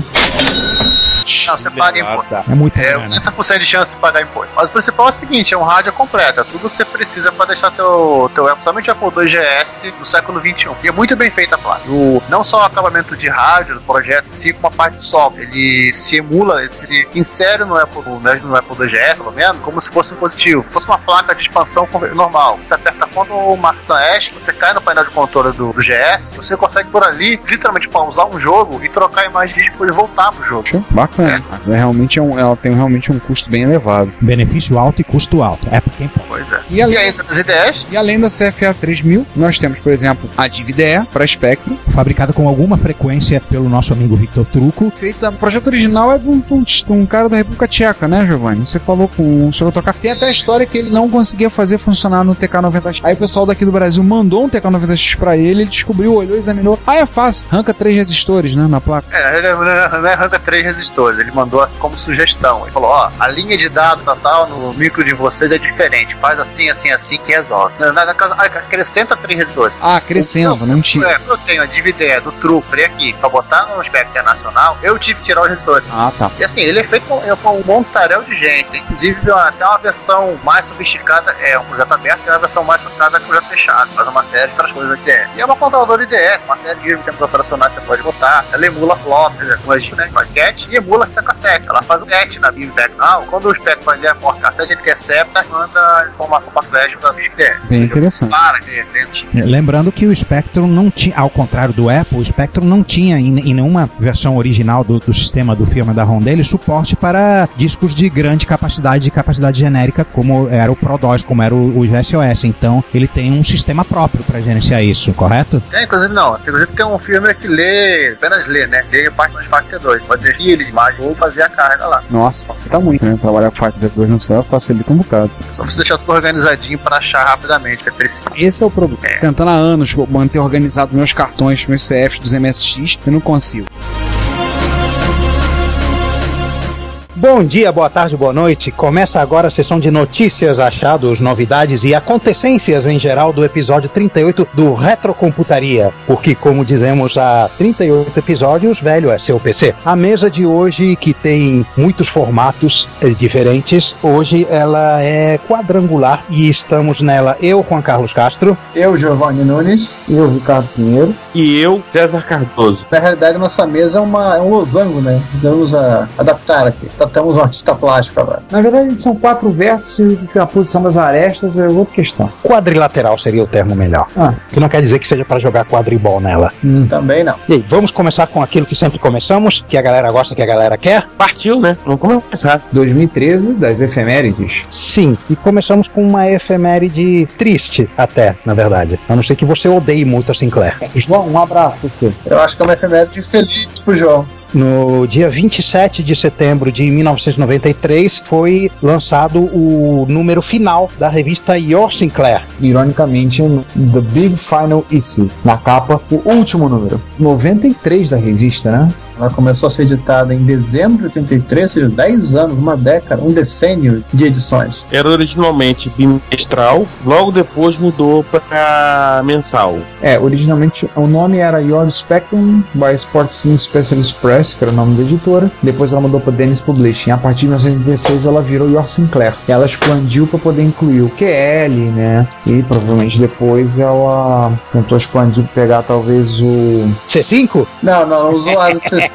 Não, você paga imposto. É muita É grana. 80% de chance de pagar imposto. Mas o principal é o seguinte, é um rádio completo. É tudo que você precisa para deixar teu, teu Apple, somente o Apple II GS do século XXI. E é muito bem feita a placa. O, não só o acabamento de rádio do projeto em si, como a parte de software. Ele se emula, ele se insere no Apple, no, no Apple II GS, pelo menos, como se fosse um positivo. Se fosse uma placa de expansão normal. Você aperta quando o maçã ESC, você cai no painel de controle do, do GS, você consegue por ali, literalmente, pausar um jogo e trocar a imagem de disco e voltar pro jogo. Bacana. Mas é realmente é um, ela tem realmente um custo bem elevado. Benefício alto e custo alto. É pode. Pois é. E E além, aí, essas ideias, e além da CFA 3000, nós temos, por exemplo, a DiviDE para Spectrum. Fabricada com alguma frequência pelo nosso amigo Victor Truco. Feita, o projeto original é de um, de um- cara da República Tcheca, né, Giovanni? Você falou com o senhor tocar. Tem até a história que ele não conseguia fazer funcionar no TK90X. Aí o pessoal daqui do Brasil mandou um TK90X pra ele, ele descobriu, olhou, examinou. Ah, é fácil. Arranca três resistores, né, na placa. É, ele não é arranca três resistores. Ele mandou assim como sugestão. Ele falou: ó, a linha de dados tal, tal, no micro de vocês é diferente. Faz assim, assim, assim que resolve. Na, na, na casa, acrescenta três resistores. Ah, crescendo, não tira. É, eu tenho a dividir do Trufer aqui pra botar no espectro internacional, eu tive que tirar os resistores. Ah, tá. E assim, ele é feito com, é com um montaréu de gente. Inclusive, até uma versão mais sofisticada, é um projeto aberto, e uma versão mais sofisticada é um projeto fechado. Faz uma série de outras coisas de IDE. E é uma controladora IDE, uma série de tempos operacionais que você pode botar. Ela emula flop, com as né, paquete, e emula pula essa cassete. Ela faz um match na BIM Não, quando o Spectrum vai ler a porta cassete, ele intercepta e manda a informação Flash da XDR. Bem interessante. Para, de repente. Lembrando que o Spectrum não tinha, ao contrário do Apple, o Spectrum não tinha em, em nenhuma versão original do, do sistema do firma da ROM dele suporte para discos de grande capacidade e capacidade genérica, como era o ProDOS, como era o, o GSOS. Então ele tem um sistema próprio para gerenciar isso, correto? É, inclusive não. Inclusive tem um firmware que lê, apenas lê, né? Lê parte dos Factor 2. Pode ter filho, imagem ou fazer a carga lá. Nossa, facilita muito, né? Trabalhar com 2 no céu facilita um bocado. Só precisa deixar tudo organizadinho para achar rapidamente, que é preciso. Esse é o problema. Tentando há anos manter organizado meus cartões, meus CFs dos MSX, eu não consigo. Bom dia, boa tarde, boa noite. Começa agora a sessão de notícias, achados, novidades e acontecências em geral do episódio 38 do Retrocomputaria. Porque, como dizemos há 38 episódios, velho é seu PC. A mesa de hoje, que tem muitos formatos eh, diferentes, hoje ela é quadrangular e estamos nela eu, Juan Carlos Castro. Eu, Giovanni Nunes. Eu, Ricardo Pinheiro. E eu, César Cardoso. Na realidade, nossa mesa é, uma, é um losango, né? Vamos a, adaptar aqui. Adaptamos um artista plástico agora. Na verdade, são quatro vértices, que a posição das arestas é outra questão. Quadrilateral seria o termo melhor. Ah. Que não quer dizer que seja para jogar quadribol nela. Também não. E aí, vamos começar com aquilo que sempre começamos, que a galera gosta, que a galera quer? Partiu, né? Vamos começar. 2013, das efemérides. Sim, e começamos com uma efeméride triste, até, na verdade. A não ser que você odeie muito a Sinclair. João, um abraço pra você. Eu acho que é uma efeméride feliz pro João. No dia 27 de setembro de 1993 foi lançado o número final da revista Your Sinclair. Ironicamente, The Big Final Issue. Na capa, o último número. 93 da revista, né? Ela começou a ser editada em dezembro de 83, ou seja, 10 anos, uma década, um decênio de edições. Era originalmente bimestral, logo depois mudou para mensal. É, originalmente o nome era Your Spectrum by Sports Specialist Press, que era o nome da editora. Depois ela mudou para Dennis Publishing. A partir de 1916 ela virou Your Sinclair. Ela expandiu para poder incluir o QL, né? E provavelmente depois ela tentou expandir, pegar talvez o. C5? Não, não, o usuário C5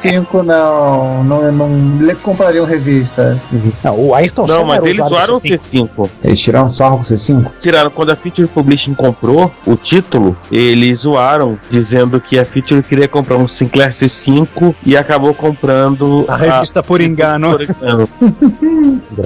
não, não, não lhe comprariam revista. Não, o Ayrton Não, mas eles usaram o do C5. C5. Eles tiraram sarro com o C5? Tiraram quando a Feature Publishing comprou o título, eles zoaram, dizendo que a Feature queria comprar um Sinclair C5 e acabou comprando A revista por engano. por engano.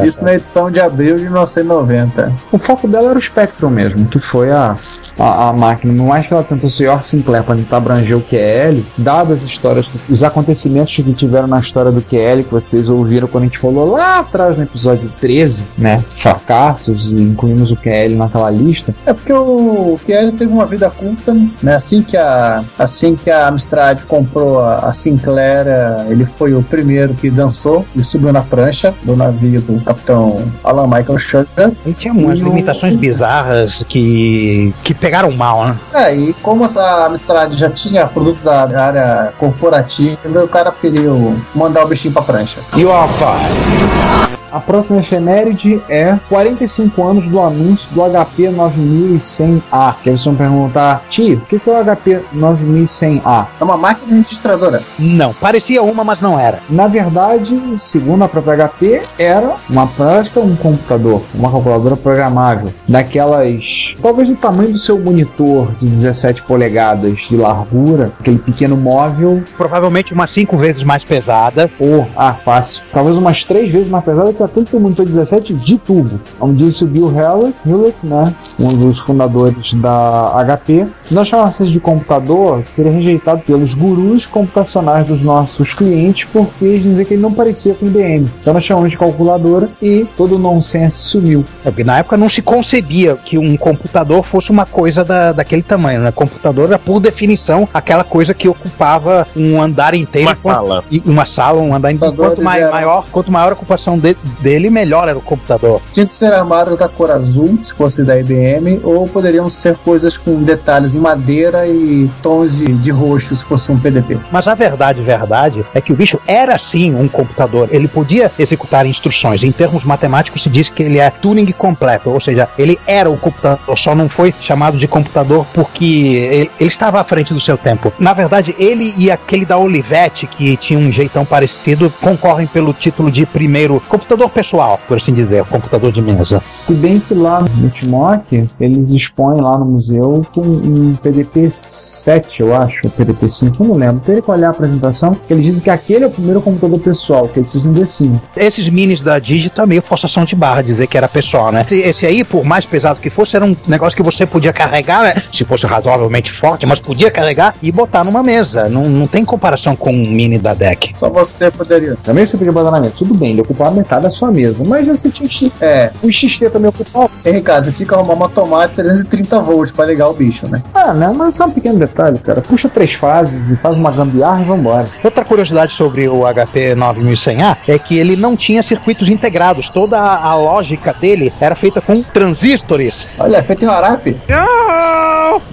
Isso na edição de abril de 1990. O foco dela era o Spectrum mesmo, que foi a, a, a máquina. Não mais que ela tentou ser Your Sinclair para tentar abranger o QL, dadas as histórias, os acontecimentos que tiveram na história do QL, que vocês ouviram quando a gente falou lá atrás no episódio 13, né? Fracassos, e incluímos o QL naquela lista. É porque o QL teve uma vida curta, né? Assim que a, assim que a Amstrad comprou a, a Sinclair, eh, ele foi o primeiro que dançou e subiu na prancha do navio do capitão Alan Michael Sugar. Ele tinha umas limitações bizarras que, que pegaram mal, né? É, e como a Amstrad já tinha produto da área corporativa, o cara preferiu mandar o bichinho pra prancha. You are fired. A próxima efeméride é 45 anos do anúncio do HP 9100A. Que vocês vão perguntar, tio, o que que é o HP 9100A? É uma máquina registradora. Não, parecia uma, mas não era. Na verdade, segundo a própria HP, era uma prática um computador, uma calculadora programável, daquelas, talvez do tamanho do seu monitor de 17 polegadas de largura, aquele pequeno móvel, Provavelmente umas cinco vezes mais pesada. ou, ah, fácil, talvez umas três vezes mais pesada que aquele teu monitor 17 de tubo. Como disse o Bill Hewlett, Hewlett, né, um dos fundadores da HP, se nós chamássemos de computador, seria rejeitado pelos gurus computacionais dos nossos clientes, porque eles diziam que ele não parecia com IBM. Então nós chamamos de calculadora e todo o nonsense sumiu. É, porque na época não se concebia que um computador fosse uma coisa da, daquele tamanho. Né? Computador era, por definição, aquela coisa que ocupava um andar inteiro. Uma sala. e uma sala, um andar inteiro. Quanto mai- maior, quanto maior a ocupação de- dele, melhor era o computador. Tinha que ser armário da cor azul, se fosse da IBM, ou poderiam ser coisas com detalhes em madeira e tons de, de roxo, se fosse um PDP. Mas a verdade, verdade, é que o bicho era sim um computador. Ele podia executar instruções. Em termos matemáticos se diz que ele é Turing completo, ou seja, ele era o computador, só não foi chamado de computador porque ele, ele estava à frente do seu tempo. Na verdade, ele e aquele da Olivetti, que tinha um jeitão parecido, concorrem pelo título de primeiro computador pessoal, por assim dizer, computador de mesa. Se bem que lá no Timok, eles expõem lá no museu com um PDP 7, eu acho, PDP 5, eu não lembro. Teria que olhar a apresentação, que eles dizem que aquele é o primeiro computador pessoal, que é de 65. Esses minis da Digita é meio forçação de barra dizer que era pessoal, né? Esse, esse aí, por mais pesado que fosse, era um negócio que você podia carregar, né? Se fosse razoavelmente forte, mas podia carregar e botar numa mesa. Não, não tem comparação com um mini da deck. Só você poderia. Também você podia botar na mesa. Tudo bem, ele ocupava metade da sua mesa. Mas você tinha É, o XT também ocupava. Ei, Ricardo, tinha que arrumar uma tomada de 330 volts pra ligar o bicho, né? Ah, né? Mas só um pequeno detalhe, cara. Puxa três fases e faz uma gambiarra e vambora. Outra curiosidade sobre o HP 9100A é que ele não tinha circuitos integrados. Toda a, lógica dele era feita com transistores. Olha, é feito em Arape.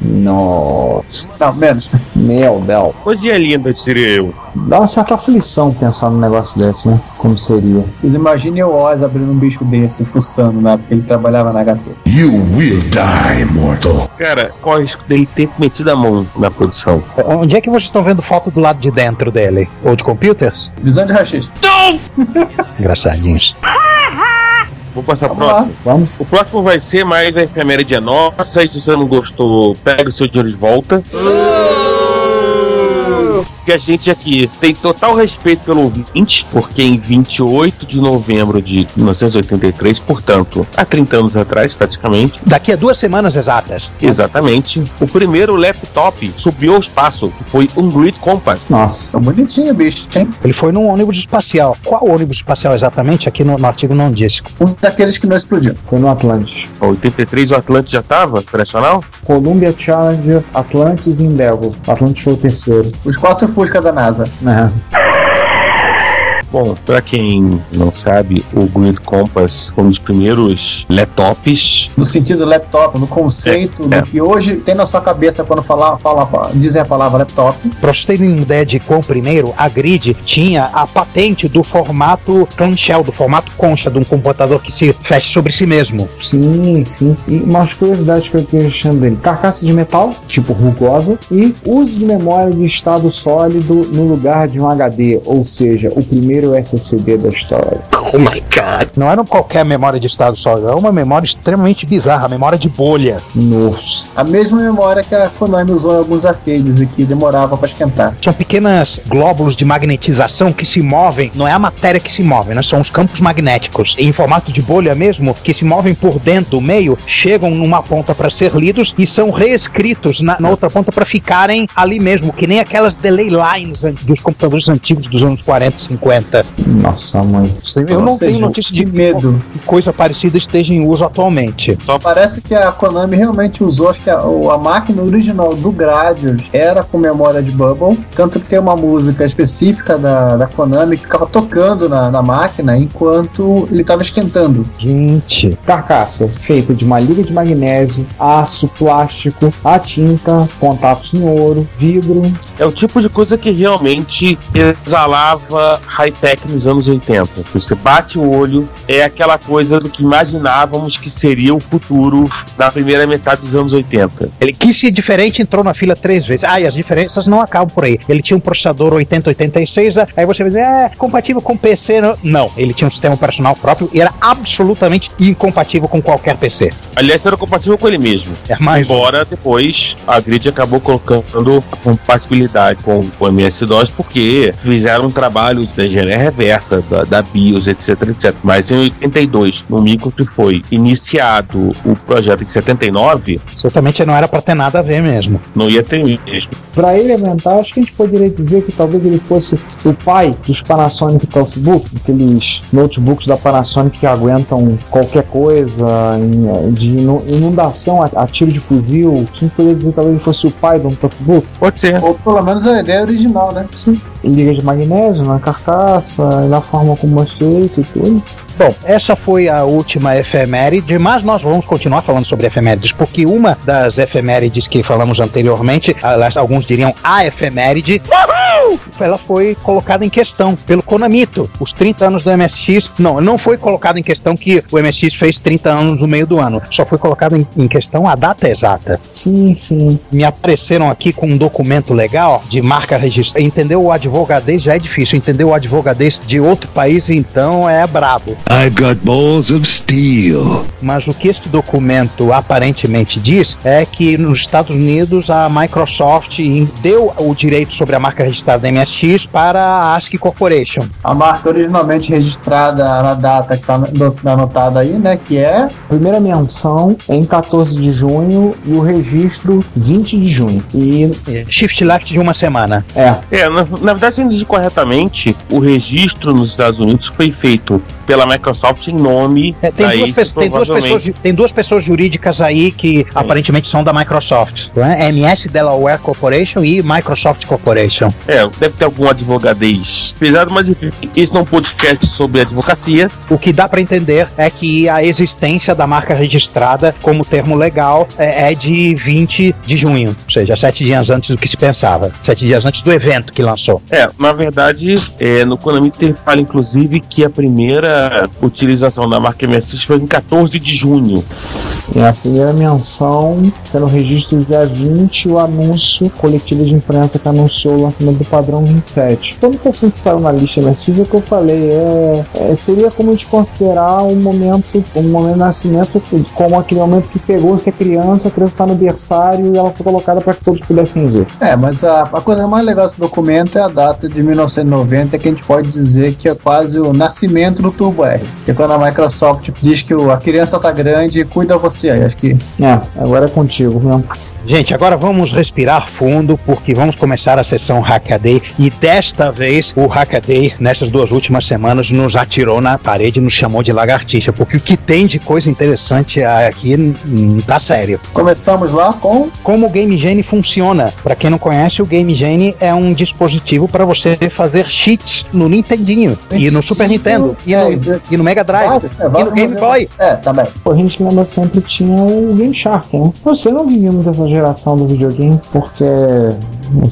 Nossa, Não, menos. meu Deus. Coisinha linda, diria eu. Dá uma certa aflição pensar num negócio desse, né? Como seria. Vocês imaginem o Oz abrindo um bicho desse, fuçando, né? Porque ele trabalhava na HP. You will die, mortal. Cara, qual é o risco dele ter metido a mão na produção? Onde é que vocês estão vendo foto do lado de dentro dele? Ou de computers? Visão de rachis. Engraçadinhos. Vou passar pro Vamos lá. próximo. Vamos? O próximo vai ser mais a efeméride é nossa. E se você não gostou, pega o seu dinheiro de volta. Que a gente aqui tem total respeito pelo ouvinte, porque em 28 de novembro de 1983, portanto, há 30 anos atrás, praticamente, Daqui a duas semanas exatas. exatamente, o primeiro laptop subiu ao espaço, foi um Grid Compass. Nossa. Tá bonitinho o bicho, hein? Ele foi num ônibus espacial. Qual ônibus espacial exatamente? Aqui no, no artigo não disse. Um daqueles que não explodiu. Foi no Atlantis. Em 83 o Atlante já estava operacional? Columbia Challenger, Atlantis e Endeavor. Atlantis foi o terceiro. Os quatro Fusca da NASA. Né? Bom, pra quem não sabe, o Grid Compass foi um dos primeiros laptops. No sentido laptop, no conceito É, é. do que hoje tem na sua cabeça quando falar, fala, dizem a palavra laptop. Pra vocês terem uma ideia de quão primeiro, a Grid tinha a patente do formato clamshell, do formato concha de um computador que se fecha sobre si mesmo. Sim, sim. E umas curiosidades que eu tenho achando dele: carcaça de metal, tipo rugosa, e uso de memória de estado sólido no lugar de um HD, ou seja, o primeiro SSD da história. Não era qualquer memória de estado sólido, era uma memória extremamente bizarra, memória de bolha. Nossa. A mesma memória que a Konami usou em alguns arcades e que demorava pra esquentar. São pequenas glóbulos de magnetização que se movem, não é a matéria que se move, né? São os campos magnéticos em formato de bolha mesmo, que se movem por dentro do meio, chegam numa ponta para ser lidos e são reescritos na, na outra ponta para ficarem ali mesmo, que nem aquelas delay lines dos computadores antigos dos anos 40 e 50. Nossa, mãe. Eu não seja, tenho notícia de medo. que coisa parecida esteja em uso atualmente. Parece que a Konami realmente usou, acho que a, o- a máquina original do Gradius era com memória de Bubble, tanto que tem uma música específica da, da Konami que ficava tocando na, na máquina enquanto ele estava esquentando. Gente, Carcaça feita de uma liga de magnésio, aço, plástico, a tinta, contatos em ouro, vidro. É o tipo de coisa que realmente exalava high-tech nos anos 80. Você bate o olho, é aquela coisa do que imaginávamos que seria o futuro da primeira metade dos anos 80. ele quis ser diferente, entrou na fila três vezes. Ah, e as diferenças não acabam por aí. Ele tinha um processador 8086, aí você vai dizer, é compatível com PC. Não, não, ele tinha um sistema operacional próprio e era absolutamente incompatível com qualquer PC. Aliás, era compatível com ele mesmo. É mais um. Embora depois a Grid acabou colocando compatibilidade com o MS-DOS porque fizeram um trabalho da engenharia reversa, da, da BIOS, etc, etc. Mas em 82, no micro que foi iniciado o projeto em 79, Certamente não era pra ter nada a ver mesmo. não ia ter mesmo. Para ele inventar, acho que a gente poderia dizer que talvez ele fosse o pai dos Panasonic Toughbook, aqueles notebooks da Panasonic que aguentam qualquer coisa, em- de inu- inundação a, tiro de fuzil. A gente poderia dizer que talvez ele fosse o pai de um Toughbook. Pode ser. Ou pelo menos a ideia original, né? Liga de magnésio na carcaça, da forma como mostrei, feito e tudo. Bom, essa foi a última efeméride, mas nós vamos continuar falando sobre efemérides, porque uma das efemérides que falamos anteriormente, aliás, alguns diriam a efeméride, ela foi colocada em questão pelo Konamito. Os 30 anos do MSX, não, não foi colocado em questão que o MSX fez 30 anos no meio do ano, só foi colocado em, em questão a data exata. Sim, sim. Me apareceram aqui com um documento legal de marca registrada. Entender o advogadez já é difícil, entender o advogadez de outro país, então é brabo. I've got balls of steel. Mas o que este documento aparentemente diz é que nos Estados Unidos a Microsoft deu o direito sobre a marca registrada da MSX para a ASCII Corporation. A marca originalmente registrada na data que está anotada aí, né? Que é. Primeira menção em 14 de junho e o registro 20 de junho. E. Shift left de uma semana. É. É, na, na verdade, se eu entendi corretamente, o registro nos Estados Unidos foi feito pela Microsoft em nome É, tem, da duas, pe- tem, duas pessoas, tem duas pessoas jurídicas aí que aparentemente são da Microsoft. Né? MS Delaware Corporation e Microsoft Corporation. É, deve ter algum advogadez pesado, mas enfim, esse não é um podcast sobre advocacia. O que dá para entender é que a existência da marca registrada como termo legal é, é de 20 de junho, ou seja, sete dias antes do que se pensava, sete dias antes do evento que lançou. É, na verdade, é, no Konami fala inclusive que a primeira utilização da marca MSX foi em 14 de junho. E a primeira menção, sendo o registro do dia 20, o anúncio coletivo de imprensa que anunciou o lançamento do padrão 27. Todo esse assunto saiu na lista MSX, é o que eu falei, é, é, seria como a gente considerar um momento, um momento de nascimento como aquele momento que pegou-se a criança, a criança está no berçário e ela foi colocada para que todos pudessem ver. É, mas a, a coisa mais legal desse documento é a data de 1990, que a gente pode dizer que é quase o nascimento do Turbo R. Que quando a Microsoft diz que a criança tá grande cuida você aí. Acho que É, agora é contigo mesmo. Gente, agora vamos respirar fundo porque vamos começar a sessão Hackaday e desta vez o Hackaday, nessas duas últimas semanas, nos atirou na parede e nos chamou de lagartixa, porque o que tem de coisa interessante aqui tá sério. começamos lá com Como o Game Genie funciona? Para quem não conhece, o Game Genie é um dispositivo para você fazer cheats no Nintendinho e no Super Nintendo e no, e no Mega Drive É, e no Game Boy. É, também. Pô, a gente lembra sempre que tinha o Game Shark, né? Você não vivia muito essa geração do videogame, porque,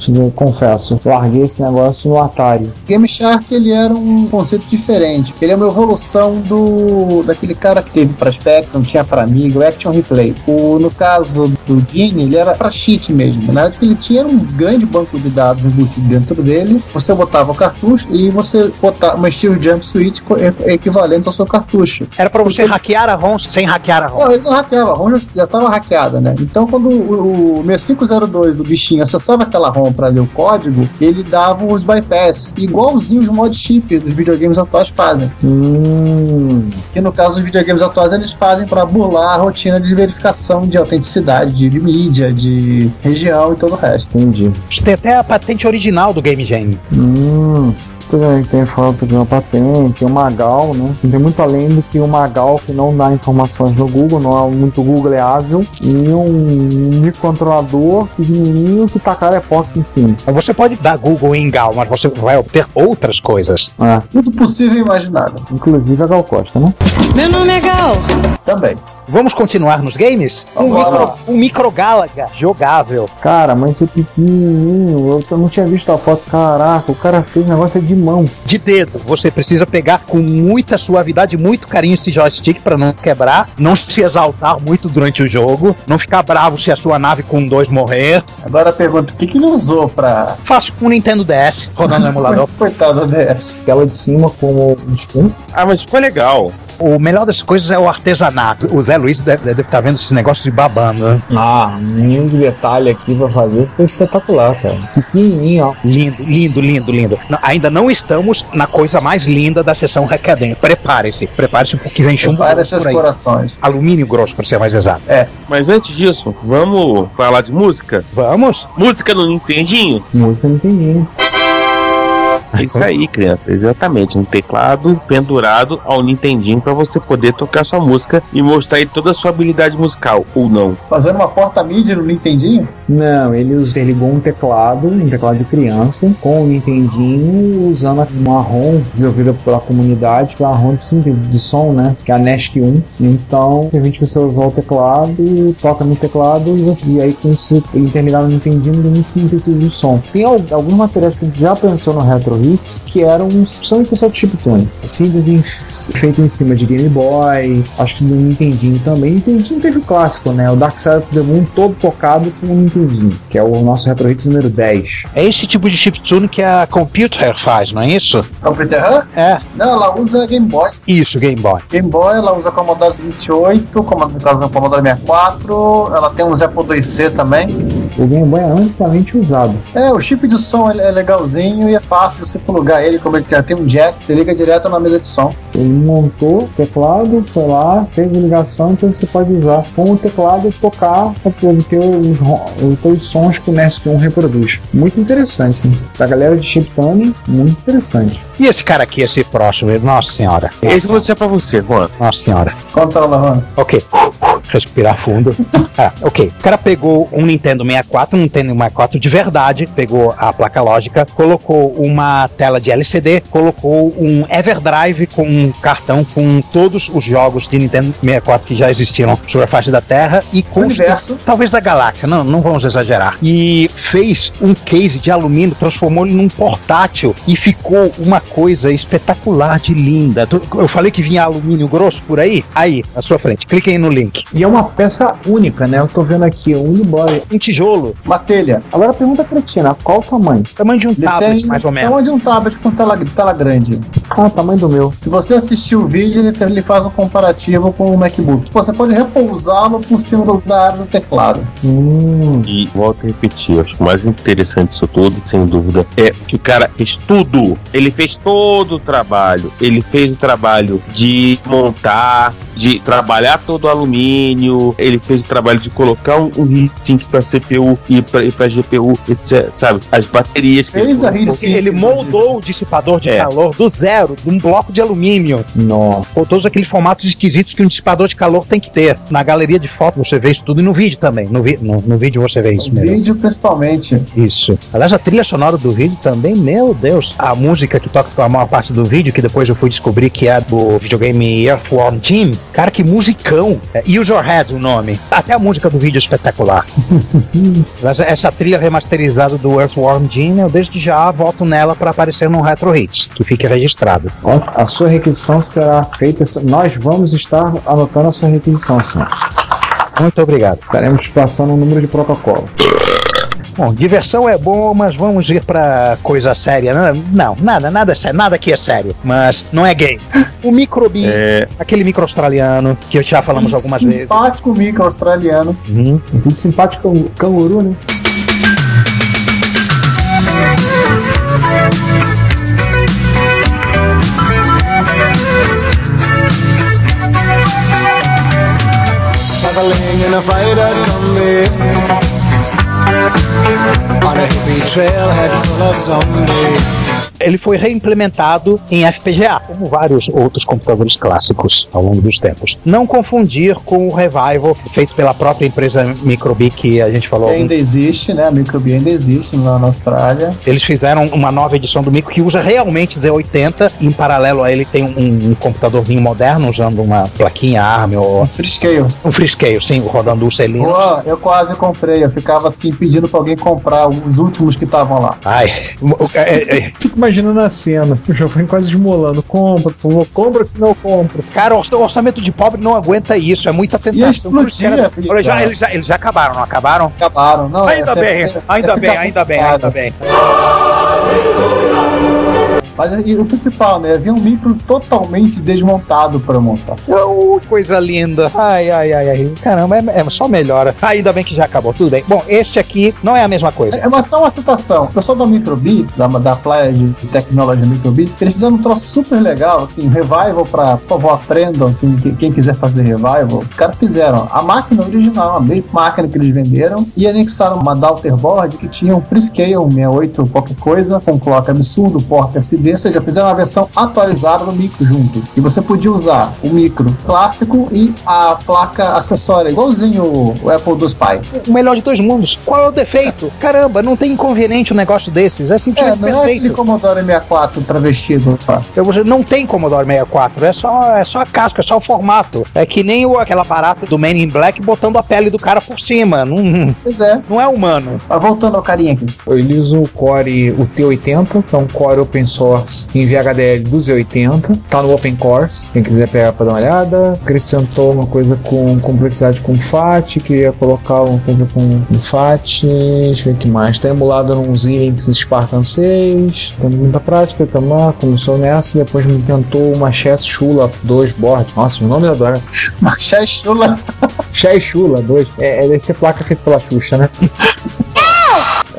eu confesso, larguei esse negócio no Atari. Game Shark ele era um conceito diferente. Ele é uma evolução do daquele cara que teve para Spectrum, tinha para Amiga, o Action Replay. O, no caso do Genie, ele era para cheat mesmo. Na verdade, ele tinha um grande banco de dados embutido dentro dele. Você botava o cartucho e você botava uma Steel Jump Switch equivalente ao seu cartucho. Era para você hackear a ROM sem hackear a ROM. Não, ele não hackeava, a ROM já estava hackeada, né? Então, quando o, o 6502 do bichinho acessava aquela ROM para ler o código, ele dava os bypass, igualzinho os mod chip dos videogames atuais fazem. Hum, Que no caso dos videogames atuais eles fazem para burlar a rotina de verificação de autenticidade, de, de mídia, de região e todo o resto. entendi. Tem até a patente original do Game Genie. Hum. Pois é, tem falta de uma patente, um Magal, né? Não tem muito além do que o Magal que não dá informações no Google, não é muito googleável, e um microcontrolador pequenininho que tacar epox em cima. Você pode dar Google em Gal, mas você vai obter outras coisas. É, Tudo possível e imaginável. inclusive a Gal Costa, né? Meu nome é Gal. Também. Vamos continuar nos games? Um, lá. micro, um micro Galaga jogável. Cara, mas esse pequenininho, eu não tinha visto a foto. Caraca, o cara fez negócio de mão. De dedo. Você precisa pegar com muita suavidade, muito carinho esse joystick para não quebrar, não se exaltar muito durante o jogo, não ficar bravo se a sua nave com dois morrer. Agora a pergunta: o que, que ele usou para. Faço com o Nintendo DS, rodando no emulador. *laughs* Coitado da DS. Aquela de cima como um espinho. Ah, mas ficou legal. O melhor das coisas é o artesanato. O Zé Luiz deve, deve estar vendo esse negócio de babando, né? Ah, nenhum de detalhe aqui pra fazer foi espetacular, cara. Pequenininho, ó. Lindo, lindo, lindo, lindo. Não, ainda não estamos na coisa mais linda da sessão Recadem. Prepare-se, prepare-se porque vem chumbo grosso seus corações. Alumínio grosso, para ser mais exato. Mas antes disso, vamos falar de música? Vamos? Música no Nintendinho? Música não entendi. Isso aí, criança, exatamente. Um teclado pendurado ao Nintendinho pra você poder tocar sua música e mostrar aí toda a sua habilidade musical, ou não. Fazendo uma porta-mídia no Nintendinho? Não, ele, ele ligou um teclado, um teclado de criança, com o Nintendinho, usando uma ROM desenvolvida pela comunidade, que é a ROM de síntese de som, né? Que é a NESC 1. Então, permite você usar o teclado, toca no teclado e, você, e aí com isso interligar no Nintendinho ele sintetiza o som. Tem al- alguns materiais que a gente já pensou no Retro Hits que eram são especial de chiptune. Síntese feita em cima de Game Boy, acho que no Nintendinho também. Nintendinho teve o clássico, né? O Dark Side of the Moon todo tocado com o Nintendinho, que é o nosso Retro Hits número 10. É esse tipo de chiptune que a Computer faz, não é isso? Computer? É. Não, ela usa Game Boy. Isso, Game Boy. Game Boy, ela usa Commodore 28, como no caso do Commodore 64, ela tem uns Apple IIc também. O Game Boy é amplamente usado. É, o chip de som é legalzinho e é fácil você plugar ele, como ele já tem um jack, você liga direto na mesa de som. Ele montou o teclado, foi lá, fez a ligação, então você pode usar com o teclado e tocar para obter os, os sons que o NES 1 reproduz. Muito interessante. Né? Pra galera de chiptune, muito interessante. E esse cara aqui, esse próximo, nossa senhora. Esse vou dizer pra você, Juan. Nossa senhora. Controla, Juan. Ok. Respirar fundo. *laughs* Ah, ok. O cara pegou um Nintendo 64, um Nintendo 64 de verdade, pegou a placa lógica, colocou uma tela de LCD, colocou um Everdrive com um cartão com todos os jogos de Nintendo 64 que já existiram sobre a face da Terra e com Universo. talvez da galáxia, não, não vamos exagerar. E fez um case de alumínio, transformou ele num portátil e ficou uma coisa espetacular de linda. Eu falei que vinha alumínio grosso por aí? Aí, à sua frente. Cliquem aí no link. E é uma peça única, né? Eu tô vendo aqui, um Uniboy. Um tijolo, Uma telha. Agora pergunta cretina, qual o tamanho? tamanho de um tablet, mais ou menos. tamanho de um tablet com tela, tela grande. Ah, tamanho do meu. Se você assistir o vídeo, ele, ele faz um comparativo com o MacBook. Você pode repousá-lo por cima do- da área do teclado. Hum, E volto a repetir, acho que o mais interessante disso tudo, sem dúvida, é que o cara fez tudo. Ele fez todo o trabalho. Ele fez o trabalho de montar, de trabalhar todo o alumínio. Ele fez o trabalho de colocar um, um heatsink para CPU e para GPU, etc. Sabe? As baterias. Fez ele a heatsink. Ele moldou o dissipador de É. calor do zero, de um bloco de alumínio, nossa. com todos aqueles formatos esquisitos que um dissipador de calor tem que ter. Na galeria de fotos você vê isso tudo e no vídeo também. No, vi- no, no vídeo você vê isso O mesmo. vídeo, principalmente. Isso. Aliás, a trilha sonora do vídeo também, meu Deus. A música que toca com a maior parte do vídeo, que depois eu fui descobrir que é do videogame Earthworm Jim. Cara, que musicão. É Use Your Head o nome. *laughs* Até a música do vídeo é espetacular. *laughs* Essa trilha remasterizada do Earthworm Jim, eu desde já voto nela para aparecer no Retro Hits, que fique registrado. A sua requisição será feita. Nós vamos estar anotando a sua requisição, senhor. Muito obrigado. Estaremos passando um número de protocolo. Bom, diversão é bom, mas vamos ir pra coisa séria. né? Não, nada, nada é sério, nada aqui é sério. Mas não é gay. O Microbi, É, aquele micro australiano, que já falamos algumas vezes. Simpático micro australiano. Uhum. Um vídeo simpático can- canguru, né? In a freighter combi On a hippie trailhead full of zombies Ele foi reimplementado em FPGA, como vários outros computadores clássicos ao longo dos tempos. Não confundir com o Revival, feito pela própria empresa Microbi, que a gente falou. Que ainda existe, né? A Microbi ainda existe lá na Austrália. Eles fizeram uma nova edição do Micro que usa realmente Z80. E em paralelo a ele tem um, um computadorzinho moderno usando uma plaquinha ARM ou Um Freescale. um Freescale, sim, rodando o Linux. Pô, eu quase comprei. Eu ficava assim pedindo pra alguém comprar os últimos que estavam lá. Ai, é- é- *laughs* Fico imaginando a cena. O jovem quase esmolando. Compra, por favor, compra, que senão eu compro. cara, o orçamento de pobre não aguenta isso, é muita tentação. Por isso que era- explodir, Olha, já, cara. eles, já, eles já acabaram, não acabaram? Acabaram. Não, Ainda é- bem, é- ainda é bem, ainda bem, complicado. ainda bem. Mas e o principal, né? Havia um micro totalmente desmontado para montar. Oh, coisa linda. Ai, ai, ai, ai. Caramba, é, é só melhora. Ah, ainda bem que já acabou. Tudo bem. Bom, este aqui não é a mesma coisa. É uma, só uma citação. O pessoal da Microbi, da, da Playa de Tecnologia Microbi, eles fizeram um troço super legal, assim, um revival pra, por favor, aprendam, quem, quem- quem quiser fazer revival. Os caras fizeram a máquina original, a mesma máquina que eles venderam, e anexaram uma Daughterboard que tinha um Freescale, um 68, qualquer coisa, com clock absurdo, porta SD, ou seja, fizeram uma versão atualizada do micro junto. E você podia usar o micro clássico e a placa acessória, igualzinho o, Apple II Pi. O melhor de dois mundos. Qual é o defeito? Caramba, não tem inconveniente um negócio desses. É É, simplesmente não é perfeito. Commodore 64 travestido, tá? Eu, não tem Commodore 64, é só, é só a casca, é só o formato. É que nem o, aquela barata do Man in Black botando a pele do cara por cima. Não, Pois é. não é humano. Mas voltando ao carinha aqui. Ele usa o Core, o T80, que é um Core open source em VHDL do Z80. Tá no Open Course, quem quiser pegar pra dar uma olhada. Acrescentou uma coisa com complexidade com FAT, queria colocar uma coisa com, com FAT. Deixa eu ver o que mais. Tá emulado num Zinx Spartan 6. Tem muita prática também, começou nessa. Depois me tentou uma Chess Shula 2 board. Nossa, o nome eu adoro. Marché Chula. Chess Shula 2. É, é deve ser placa feita pela Xuxa, né? *laughs*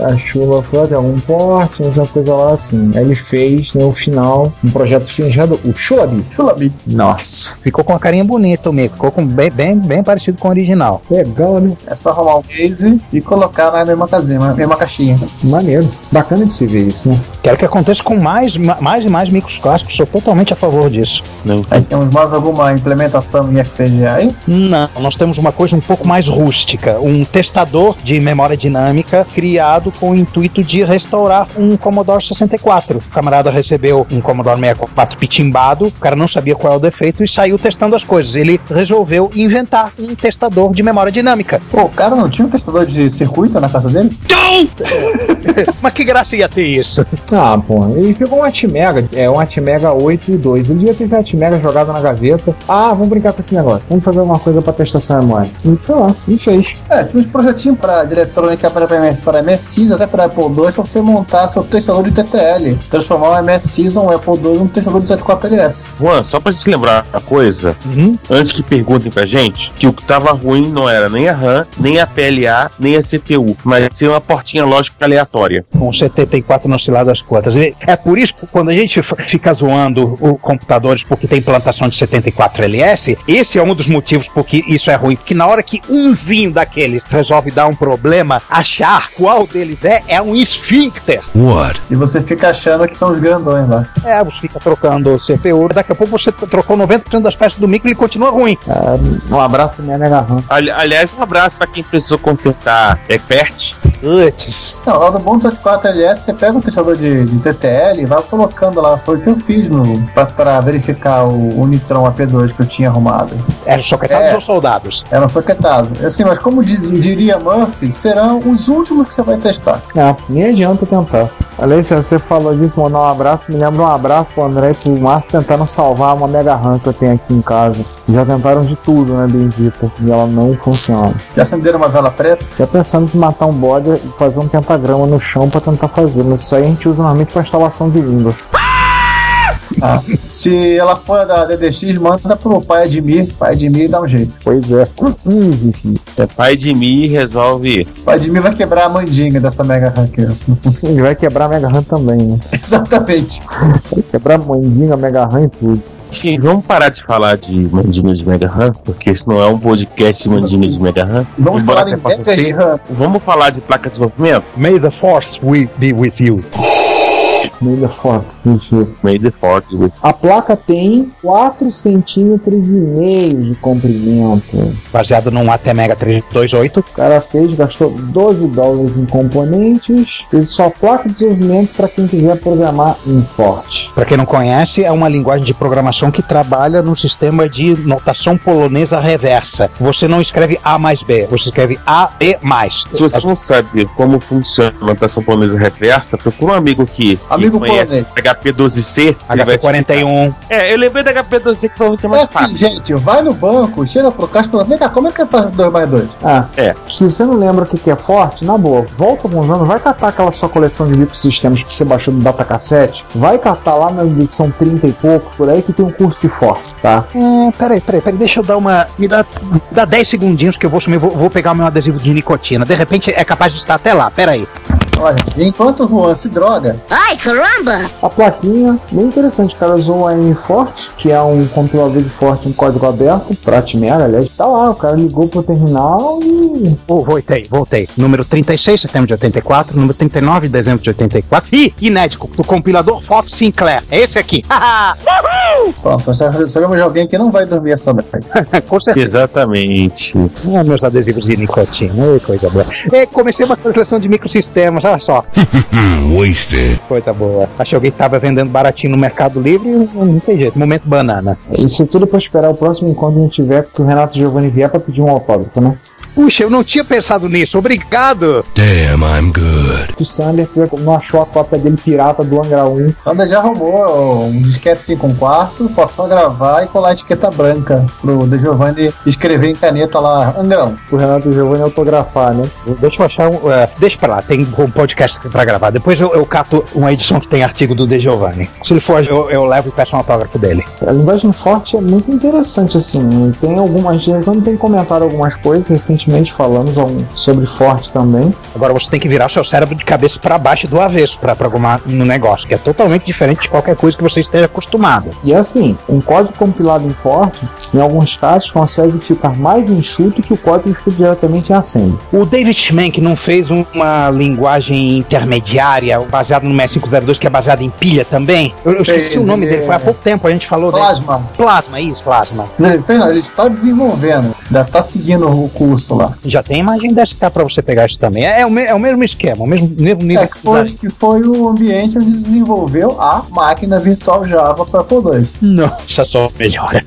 A chuva foi até algum porte, mas uma coisa lá assim. Aí ele fez no final um projeto fingido, o Chulabi. Chulabi. Nossa, Ficou com uma carinha bonita o mico. Ficou com bem, bem, bem parecido com o original. legal, né? É só arrumar um case e colocar na mesma casinha, na mesma caixinha. Maneiro. Bacana de se ver isso, né? Quero que aconteça com mais, ma- mais e mais micros clássicos. Sou totalmente a favor disso. Aí temos mais alguma implementação em FPGA aí? Não, nós temos uma coisa um pouco mais rústica. Um testador de memória dinâmica criado com o intuito de restaurar um Commodore 64. O camarada recebeu um Commodore 64 pitimbado, o cara não sabia qual é o defeito e saiu testando as coisas. Ele resolveu inventar um testador de memória dinâmica. Pô, o cara não tinha um testador de circuito na casa dele? *laughs* Mas que graça ia ter isso? Ah, pô, ele pegou um Atmega, é um Atmega 8 e 2. Ele devia ter esse Atmega jogado na gaveta. Ah, vamos brincar com esse negócio. Vamos fazer uma coisa pra testar essa memória. E foi lá, e fez. É, tinha uns projetinhos para de eletrônica para, para MSX, até para Apple II, pra você montar seu testador de TTL. Transformar o MSX ou um Apple II num testador de 74LS. Juan, só pra gente lembrar uma coisa, Uhum. antes que perguntem pra gente, que o que tava ruim não era nem a RAM, nem a PLA, nem a CPU, mas sim uma portinha lógica aleatória. com 74 no oscilar das quantas. E É por isso que quando a gente fica zoando os computadores porque tem implantação de 74 LS, esse é um dos motivos porque isso é ruim. Porque na hora que umzinho daqueles resolve dar um problema, achar qual deles é, é um esfíncter. What? E você fica achando que são os grandões lá. É, você fica trocando o CPU, daqui a pouco você trocou 90% das peças do micro e ele continua ruim. Ah, um abraço minha RAM. Ali- aliás, um abraço pra quem precisou consertar expert. Putz. Não, lá do bom 74LS, você pega um testador de, de TTL e vai colocando lá. Foi o que eu fiz no, pra, pra verificar o, o Nitron AP2 que eu tinha arrumado. Eram soquetados É. ou soldados? Eram soquetados. Assim, mas como diz- diria Murphy, serão os últimos que você vai testar. Ah, nem adianta tentar. Se você falou disso, mandar um abraço, me lembra um abraço pro André e pro Márcio tentando salvar uma Mega RAM que eu tenho aqui em casa. Já tentaram de tudo, né, bendita, e ela não funciona. Já acenderam uma vela preta? Já pensando em matar um bode e fazer um pentagrama no chão pra tentar fazer, mas isso aí a gente usa normalmente pra instalação de Windows. Ah, se ela for da DDX, manda pro pai Admir. Pai Admir dá um jeito. Pois é, easy, filho. É pai de mim resolve. Pai Admir vai quebrar a mandinga dessa Mega Hacker. *laughs* Ele vai quebrar a Mega RAM também, né? Exatamente. Vai quebrar a mandinga, Mega RAM e tudo. Enfim, vamos parar de falar de mandinga de Mega RAM, porque isso não é um podcast de mandinga de Mega RAM. Vamos Embora falar possa Mega. RAM. Vamos falar de placa de desenvolvimento? May the force we be with you. Meio forte. May the Force with A placa tem 4 centímetros e meio de comprimento. Baseado num ATmega 328. O cara fez, gastou 12 dólares em componentes, fez só placa de desenvolvimento para quem quiser programar em Forte. Para quem não conhece, é uma linguagem de programação que trabalha no sistema de notação polonesa reversa. Você não escreve A mais B, você escreve A, B mais. Se você não sabe como funciona a notação polonesa reversa, procura um amigo que, que Amigo amigo conhece HP12C. ele vai HP41. É, eu lembrei da HP12C que é É mais assim, fácil. gente, vai no banco, chega pro caixa e fala, vem cá, como é que faz 2 mais 2? Ah, É. se você não lembra o que que é forte, na boa, volta alguns anos, vai catar aquela sua coleção de microsistemas que você baixou do datacassete, vai catar lá na edição 30 e poucos, por aí, que tem um curso de forte, tá? Hum, peraí, peraí, peraí, deixa eu dar uma. Me dá, dá 10 segundinhos que eu vou sumir, vou, vou pegar o meu adesivo de nicotina. De repente é capaz de estar até lá, peraí. Olha, enquanto o Juan se droga, Ai, caramba! A plaquinha, bem interessante, o cara usou a M-Forte, que é um compilador de forte em código aberto, pra Atmera, aliás, tá lá, o cara ligou pro terminal e... Oh, voltei, voltei. Número 36, setembro de 84, número 39, dezembro de 84. Ih, inédito, do compilador Foto Sinclair. É esse aqui. Haha! pronto, nós sabemos de alguém que não vai dormir essa noite. *laughs* Com certeza. Exatamente. Ah, meus adesivos de nicotina, Ê, coisa boa. E comecei uma seleção de microsistemas, olha só. *laughs* Wasted. Coisa boa. Achei alguém que tava vendendo baratinho no Mercado Livre e não, tem jeito. Momento banana. Isso tudo pra esperar o próximo encontro que a gente tiver que o Renato Giovanni vier pra pedir um autógrafo, né? Puxa, eu não tinha pensado nisso. Obrigado. Damn, I'm good. O Sander não achou a cópia dele pirata do Angra 1. Sander já roubou um disquete 5 um quarto, pode só gravar e colar a etiqueta branca pro De Giovanni escrever em caneta lá, Angrão. O Renato Giovanni autografar, né? Deixa eu achar um. é, deixa pra lá, tem um podcast pra gravar. Depois eu, eu cato uma edição que tem artigo do De Giovanni. Se ele for, eu, eu levo e peço um autógrafo dele. A linguagem forte é muito interessante, assim. Tem algumas. Quando tem comentário algumas coisas, recentemente falamos algum- sobre forte também. Agora você tem que virar seu cérebro de cabeça pra baixo do avesso pra programar no negócio, que é totalmente diferente de qualquer coisa que você esteja acostumado. E assim, um código compilado em forte, em alguns casos, consegue ficar mais enxuto que o código escrito diretamente em assembly. O David Schmank não fez um- uma linguagem intermediária baseada no 6502 que é baseada em pilha também? Eu, eu esqueci o nome ele dele, foi há é- pouco tempo, a gente falou dele. Plasma. Plasma, isso, Plasma. Ele está desenvolvendo, ainda está seguindo o curso lá. Já tem imagem dessa cá pra você pegar isso também. É, é o, me- é o mesmo esquema, o mesmo, mesmo nível É, que foi, que foi o ambiente onde desenvolveu a máquina virtual Java para Apple II. Nossa, só melhora.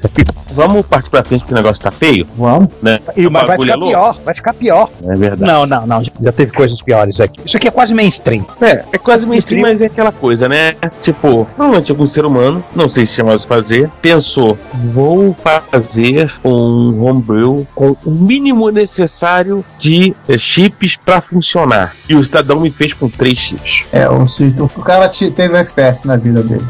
Vamos partir pra frente que o negócio tá feio? Vamos. Né? E, O mas vai ficar é louco. pior, vai ficar pior. É verdade. Não, não, não. Já teve coisas piores aqui. Isso aqui é quase mainstream. É, é quase mainstream, mas é aquela coisa, né? Tipo, provavelmente algum ser humano, não sei se chama de fazer, pensou, vou fazer um homebrew com o mínimo necessário de eh, chips pra funcionar. E o cidadão me fez com três chips. É, o, o cara te- teve um expert na vida dele.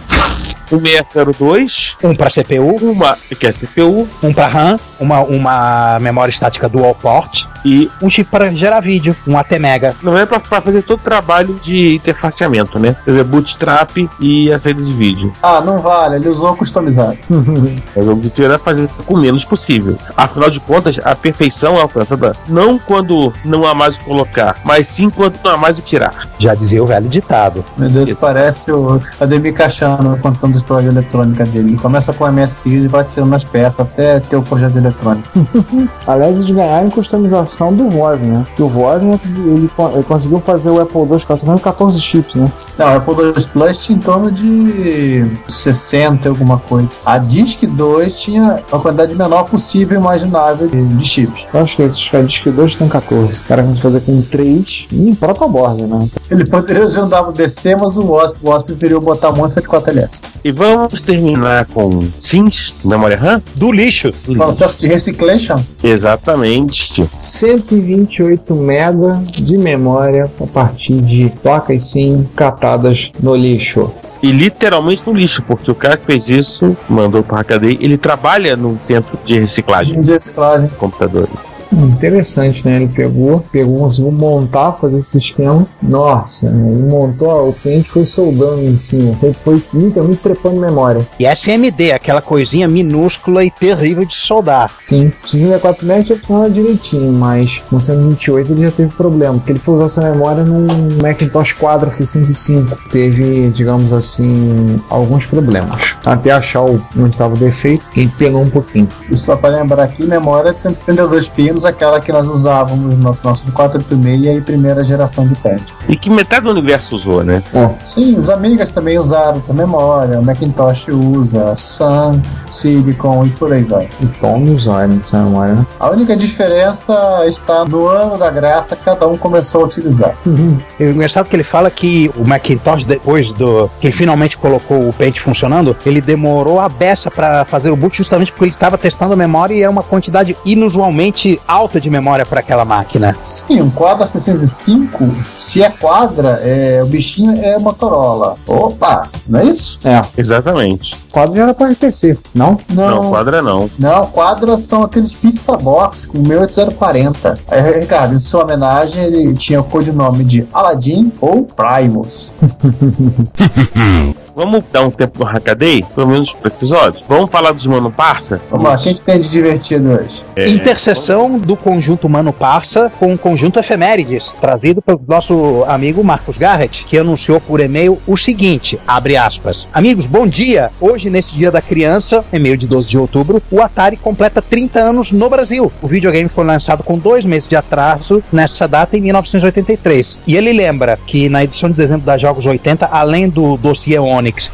Um 602, Um pra CPU, uma que é CPU um pra RAM, uma, uma memória estática dual port e um chip para gerar vídeo, um AT Mega. não é pra, pra fazer todo o trabalho de interfaceamento, né? Quer dizer, bootstrap e a saída de vídeo. Ah, não vale, ele usou customizado. *laughs* *laughs* Mas o objetivo era fazer com o menos possível. Afinal de contas, a perfeição é alcançada não quando não há mais o que colocar, mas sim quando não há mais o que tirar. Já dizia o velho ditado. Meu Deus, parece o Ademir Cachano contando história eletrônica dele. Ele começa com MSI e vai tirando as peças até ter o projeto *laughs* de eletrônica. Aliás, eles ganharam customização do Wozniak, né? O Wozniak, ele, ele conseguiu fazer o Apple II com 14 chips, né? Não, o Apple II Plus tinha em torno de 60 e alguma coisa. A Disk 2 tinha a quantidade menor possível imaginável de, de chips. Eu acho que esses Disk 2 tem 14. O cara conseguiu fazer com 3 em protoboard, né? Ele poderia usar um WDC, mas o Wasp, o Wasp preferiu botar muito de 4LS. E vamos terminar com SIMs, memória RAM? Do lixo. Processo de reciclation? Exatamente. 128 MB de memória a partir de placas SIM catadas no lixo. E literalmente no lixo, porque o cara que fez isso, mandou para a cadeia, ele trabalha no centro de reciclagem De reciclagem. computadores. Interessante, né? Ele pegou, pegou, conseguiu montar, fazer esse esquema. Nossa, né? ele montou, ó, o cliente foi soldando em cima. Foi, foi literalmente trepando memória. E SMD, aquela coisinha minúscula e terrível de soldar. Sim, o 64 MB já funciona direitinho, mas no 128 ele já teve problema, porque ele foi usar essa memória num Macintosh Quadra 605. Teve, digamos assim, alguns problemas. Até achar o, onde estava o defeito, ele pegou um pouquinho. E só para lembrar aqui, memória de 132 pinos menos aquela que nós usávamos no nosso 486 e primeira geração de pad. E que metade do universo usou, né? Sim, os amigas também usaram a memória, o Macintosh usa, Sun, Silicon e por aí vai. O Tom usa essa memória, né? A única diferença está no ano da graça que cada um começou a utilizar. É engraçado que ele fala que o Macintosh, depois do que ele finalmente colocou o Paint funcionando, ele demorou a beça para fazer o boot justamente porque ele estava testando a memória e era uma quantidade inusualmente alta de memória para aquela máquina. Sim, um Quadra 605, se é quadra, é, o bichinho é Motorola. Opa, não é isso? É. Exatamente. Quadro já era para RPC, não? Não, quadra não. Não, quadras são aqueles pizza box com 18040. Aí, Ricardo, em sua homenagem, ele tinha o codinome de Aladdin ou Primus. *laughs* Vamos dar um tempo no Hackaday, pelo menos para esse episódio. Vamos falar dos Mano Parça? Vamos lá, o que a gente tem de divertido hoje? É, Interseção do conjunto Mano Parça com o conjunto Efemérides, trazido pelo nosso amigo Marcos Garrett, que anunciou por e-mail o seguinte, abre aspas, Amigos, bom dia! Hoje, nesse dia da criança, e-mail de 12 de outubro, o Atari completa 30 anos no Brasil. O videogame foi lançado com dois meses de atraso nessa data em 1983. E ele lembra que na edição de dezembro da Jogos 80, além do dossiê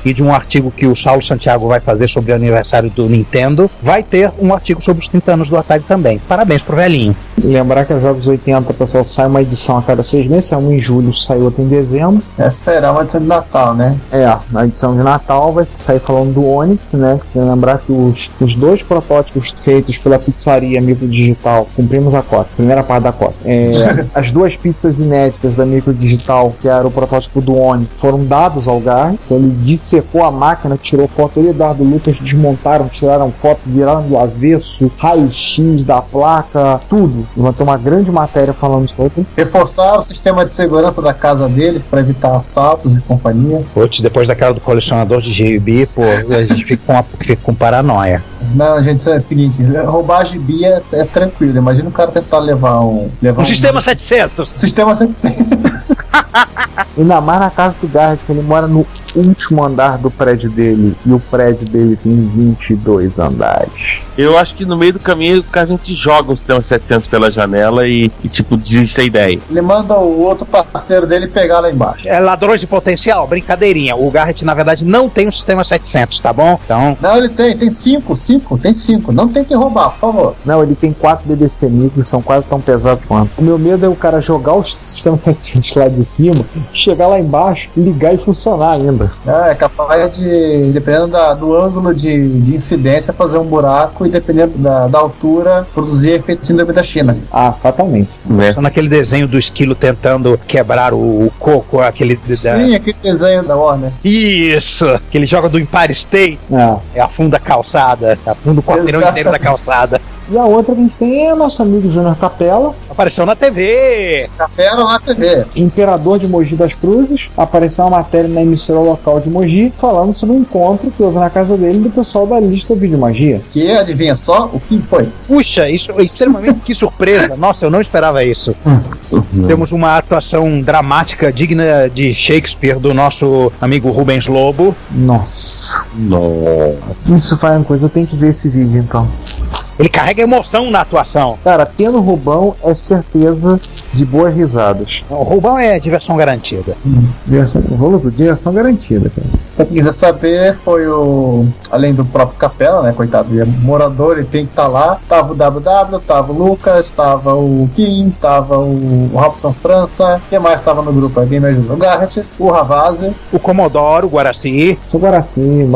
E de um artigo que o Saulo Santiago vai fazer sobre o aniversário do Nintendo, vai ter um artigo sobre os 30 anos do Atari também. Parabéns pro velhinho. Lembrar que a Jogos 80, pessoal, sai uma edição a cada seis meses, é um em julho, sai outra em dezembro. Essa será uma edição de Natal, né? É, na edição de Natal vai sair falando do Onix, né? Você lembrar que os, os dois protótipos feitos pela pizzaria Micro Digital, cumprimos a cota, primeira parte da cota. É, *laughs* as duas pizzas inéditas da Micro Digital, que era o protótipo do Onix, foram dados ao Gar, então ele dissecou a máquina, tirou foto, ele e Eduardo Lucas desmontaram, tiraram foto, viraram do avesso, raio-x da placa, tudo. Levantou uma grande matéria falando sobre. Reforçaram o sistema de segurança da casa deles para evitar assaltos e companhia. Putz, depois daquela do colecionador de GB, pô, a gente fica com, uma- fica com paranoia. Não, gente, isso é o seguinte: roubar gibi é, é tranquilo. Imagina o cara tentar levar um. Levar Um sistema 700! Sistema 700. *laughs* Ainda mais na casa do Garrett, que ele mora no último andar do prédio dele. E o prédio dele tem 22 andares. Eu acho que no meio do caminho a gente joga o sistema 700 pela janela e, e, tipo, desiste a ideia. Ele manda o outro parceiro dele pegar lá embaixo. É ladrões de potencial? Brincadeirinha. O Garrett, na verdade, não tem um sistema 700, tá bom? Então, Não, ele tem, tem cinco, cinco, tem cinco. Não tem que roubar, por favor. Não, ele tem quatro BBC micros, são quase tão pesados quanto. O meu medo é o cara jogar o sistema 700 lá de cima, chegar lá embaixo, ligar e funcionar ainda. Ah, é capaz de, dependendo da- do ângulo de, de incidência, fazer um buraco e dependendo da, da altura, produzir efeito síndrome da China. Ah, fatalmente. Né? só naquele desenho do esquilo tentando quebrar o, o coco, aquele. da- Sim, aquele desenho da Warner. Isso! Que ele joga do Empire State, Ah. é afunda a calçada, afunda o quarteirão Exato. inteiro da calçada. E a outra que a gente tem é nosso amigo Júnior Capela, Apareceu na TV! Café na TV. imperador de Mogi das Cruzes. Apareceu uma matéria na emissora local de Mogi falando sobre um encontro que houve na casa dele do pessoal da lista Vídeo Magia. Que adivinha só o que foi? Puxa, isso é extremamente que surpresa! Nossa, eu não esperava isso. Temos uma atuação dramática digna de Shakespeare do nosso amigo Rubens Lobo. Nossa, Não. isso vai uma coisa, eu tenho que ver esse vídeo então. Ele carrega emoção na atuação. Cara, tendo Rubão é certeza de boas risadas. O Rubão é diversão garantida. Do direção garantida, cara. Pra quem quiser saber, foi o. Além do próprio Capela, né? Coitado, ele é morador, ele tem que estar lá. Tava o WW, tava o Lucas, tava o Kim, tava o Robson França. Quem mais tava no grupo? Alguém me ajuda? O Garrett, o Ravazzi. O Comodoro, o Guaraci. Sou Guaraci,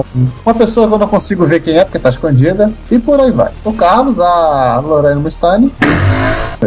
Uma pessoa que eu não consigo ver quem é, porque tá escondida. E por aí vai. O Carlos, a Lorena Mustani.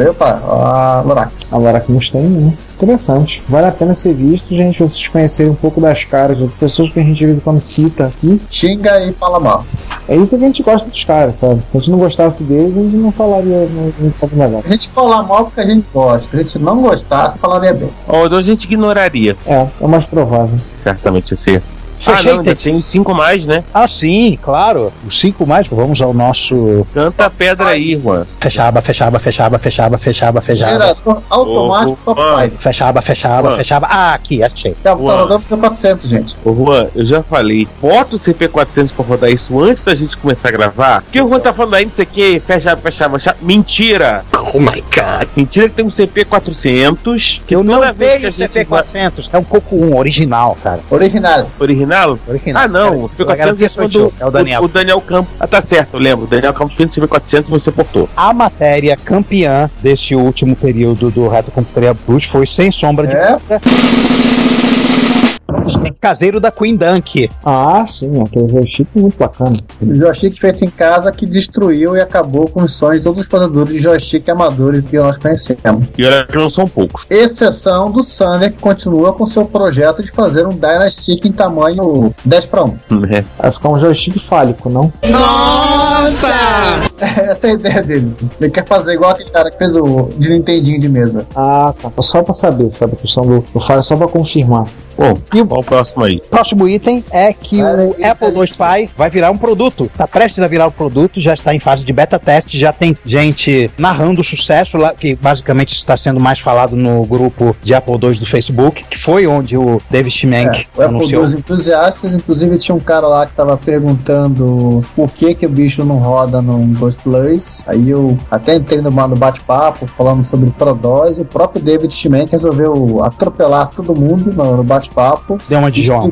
Opa, a Lorac. aqui nos tem, né? Interessante. Vale a pena ser visto, gente, vocês conhecerem um pouco das caras das pessoas que a gente de vez em quando cita aqui. Xinga e fala mal. É isso que a gente gosta dos caras, sabe? Se a gente não gostasse deles, a gente não falaria não, não falaria legal. A gente fala mal porque a gente gosta. Se a gente não gostasse, falaria bem. Ou então a gente ignoraria. É, é mais provável. Certamente assim. Ah, Fechei, não, ainda tem os cinco mais, né? Ah, sim, claro. Os cinco mais, vamos ao nosso. Canta a pedra aí, Juan. Fechaba, fechaba, fechaba, fechaba, fechaba, fechaba. Gerador automático top Juan. 5. Fechaba, fechaba, Juan. fechaba. Ah, aqui, achei. Tá, tá rodando pro 400, gente. Ô Juan, eu já falei, bota o CP400 pra rodar isso antes da gente começar a gravar. Porque o Juan tá falando aí, não sei o que, fecha, fecha, fecha. Mentira! Oh my god. Mentira que tem um CP400. Que Eu não vejo que a o gente vai- CP400. É um Coco 1, original, cara. Original. Original? Original. Ah, não. O Peraí, CP400 é quando é o Daniel. O, o Daniel Campos. Ah, tá certo, eu lembro. O Daniel Campos fez o CP400 e você portou. A matéria campeã desse último período do Reto Computaria Plus foi, sem sombra de É? dúvida, caseiro da Queen Dunk. Ah, sim, aquele joystick muito bacana. O joystick feito em casa que destruiu e acabou com os sonhos de todos os fazedores de joystick amadores que nós conhecemos. E olha que não são poucos. Exceção do Sander, que continua com seu projeto de fazer um Dynastic em tamanho 10 para 1. né? Vai ficar um joystick fálico, não? *laughs* Essa é a ideia dele. Ele quer fazer igual aquele cara que fez o de Nintendinho de mesa. Ah, tá. Só pra saber, sabe? A questão do, do file, só pra confirmar. Bom, e qual o próximo aí? Próximo item é que o Apple II Pie vai virar um produto. Está prestes a virar um produto, já está em fase de beta teste, já tem gente narrando o sucesso lá, que basicamente está sendo mais falado no grupo de Apple II do Facebook, que foi onde o David Schmenck É, o Apple anunciou. II entusiastas, inclusive tinha um cara lá que tava perguntando por que que o bicho não roda no 2 Plus. Aí eu até entrei no, no bate-papo falando sobre Pro 2 e o próprio David Schmenck resolveu atropelar todo mundo no, no bate-papo. Deu uma de João.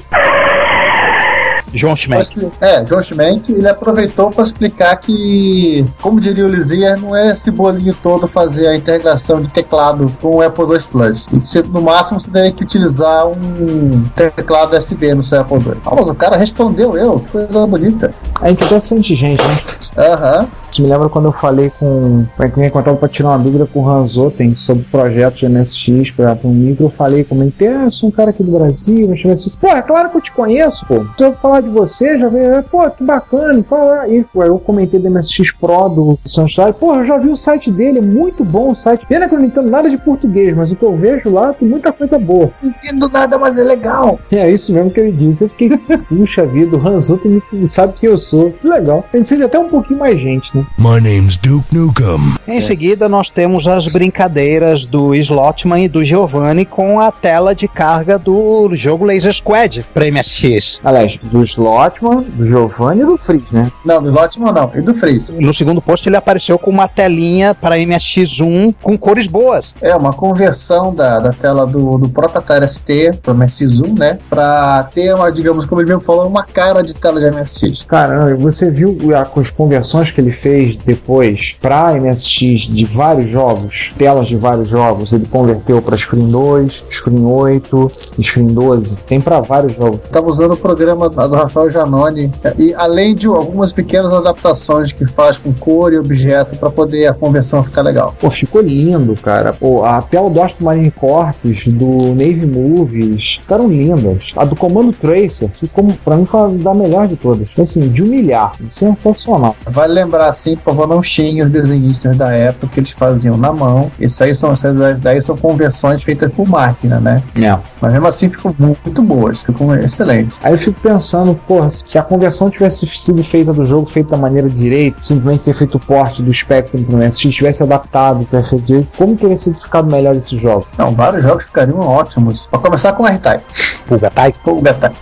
João Schmenck. É, João Schmenck, ele aproveitou para explicar que, como diria o Lizier, não é esse bolinho todo fazer a integração de teclado com o Apple II Plus. Você, no máximo você teria que utilizar um teclado USB no seu Apple II. Ah, mas o cara respondeu eu, que coisa bonita. A gente até sente gente, né? Aham. Isso me lembra quando eu falei com. É que eu encontrava pra tirar uma dúvida com o Hans Otten sobre o projeto de MSX para um micro. Eu falei, comentei, ah, eu sou um cara aqui do Brasil. Eu cheguei assim, pô, é claro que eu te conheço, pô. Se eu falar de você, já veio, pô, que bacana. E fala, aí, pô, eu comentei do MSX Pro do Sunshine. Pô, eu já vi o site dele, é muito bom o site. Pena que eu não entendo nada de português, mas o que eu vejo lá tem muita coisa boa. Não entendo nada, mas é legal. É isso mesmo que ele disse. Eu fiquei, *laughs* puxa vida, o me- sabe quem eu sou. Que legal. A gente até um pouquinho mais gente, né? My name's Duke Nukem. Em seguida, nós temos as brincadeiras do Slotman e do Giovanni com a tela de carga do jogo Laser Squad para MSX. Aliás, do Slotman, do Giovanni e do Fritz, né? Não, do Lotman não, e do Freeze. No segundo post, ele aparececeu com uma telinha para MSX1 com cores boas. É uma conversão da, da tela do, do próprio Atari ST para MSX1, né? Pra ter uma, digamos, como ele mesmo falou, uma cara de tela de MSX. Cara, você viu a- as conversões que ele fez depois pra MSX de vários jogos, telas de vários jogos? Ele converteu pra Screen 2, Screen 8, Screen 12. Tem pra vários jogos. Estava usando o programa do Rafael Janoni e além de algumas pequenas adaptações que faz com cor e objeto para poder a conversão ficar legal. Pô, ficou lindo, cara. Pô, a tela do Aston Marine Corps, do Navy Movies, ficaram lindas. A do Comando Tracer ficou, pra mim, foi a da melhor de todas. Assim, de humilhar. Sensacional. Vale lembrar assim, por favor, não xinguem os desenhistas da época que eles faziam na mão. Isso aí são, daí são conversões feitas por máquina, né? É. Mas mesmo assim ficam muito boas, ficam excelentes. Aí eu fico pensando, porra, se a conversão tivesse sido feita do jogo, feita da maneira direita, simplesmente ter feito o porte do Spectrum pro MSX, tivesse adaptado para feito direito, como teria sido ficado melhor esse jogo? Não, vários jogos ficariam ótimos. Pra começar com o R-Type.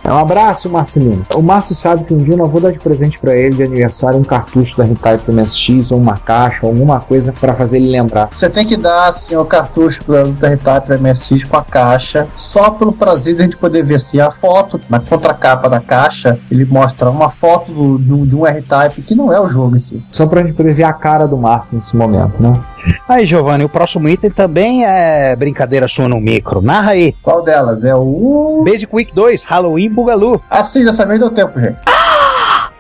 Um abraço, Marcelino. O Márcio sabe que um dia eu não vou dar de presente pra ele de aniversário um cartucho da R-Type pro MSX, ou uma caixa, ou alguma coisa pra fazer ele lembrar. Você tem que dar assim, o cartucho do R-Type para MSX com a caixa, só pelo prazer de a gente poder ver assim, a foto na contracapa da caixa. Ele mostra uma foto do- do- de um R-Type que não é o jogo em si. Só pra gente poder ver a cara do Márcio nesse momento, né? Aí, Giovanni, o próximo item também é brincadeira sua no micro. Narra aí. Qual delas? É o. Basic Week 2, Halloween Bugalu. Ah, sim, dessa vez deu tempo, gente.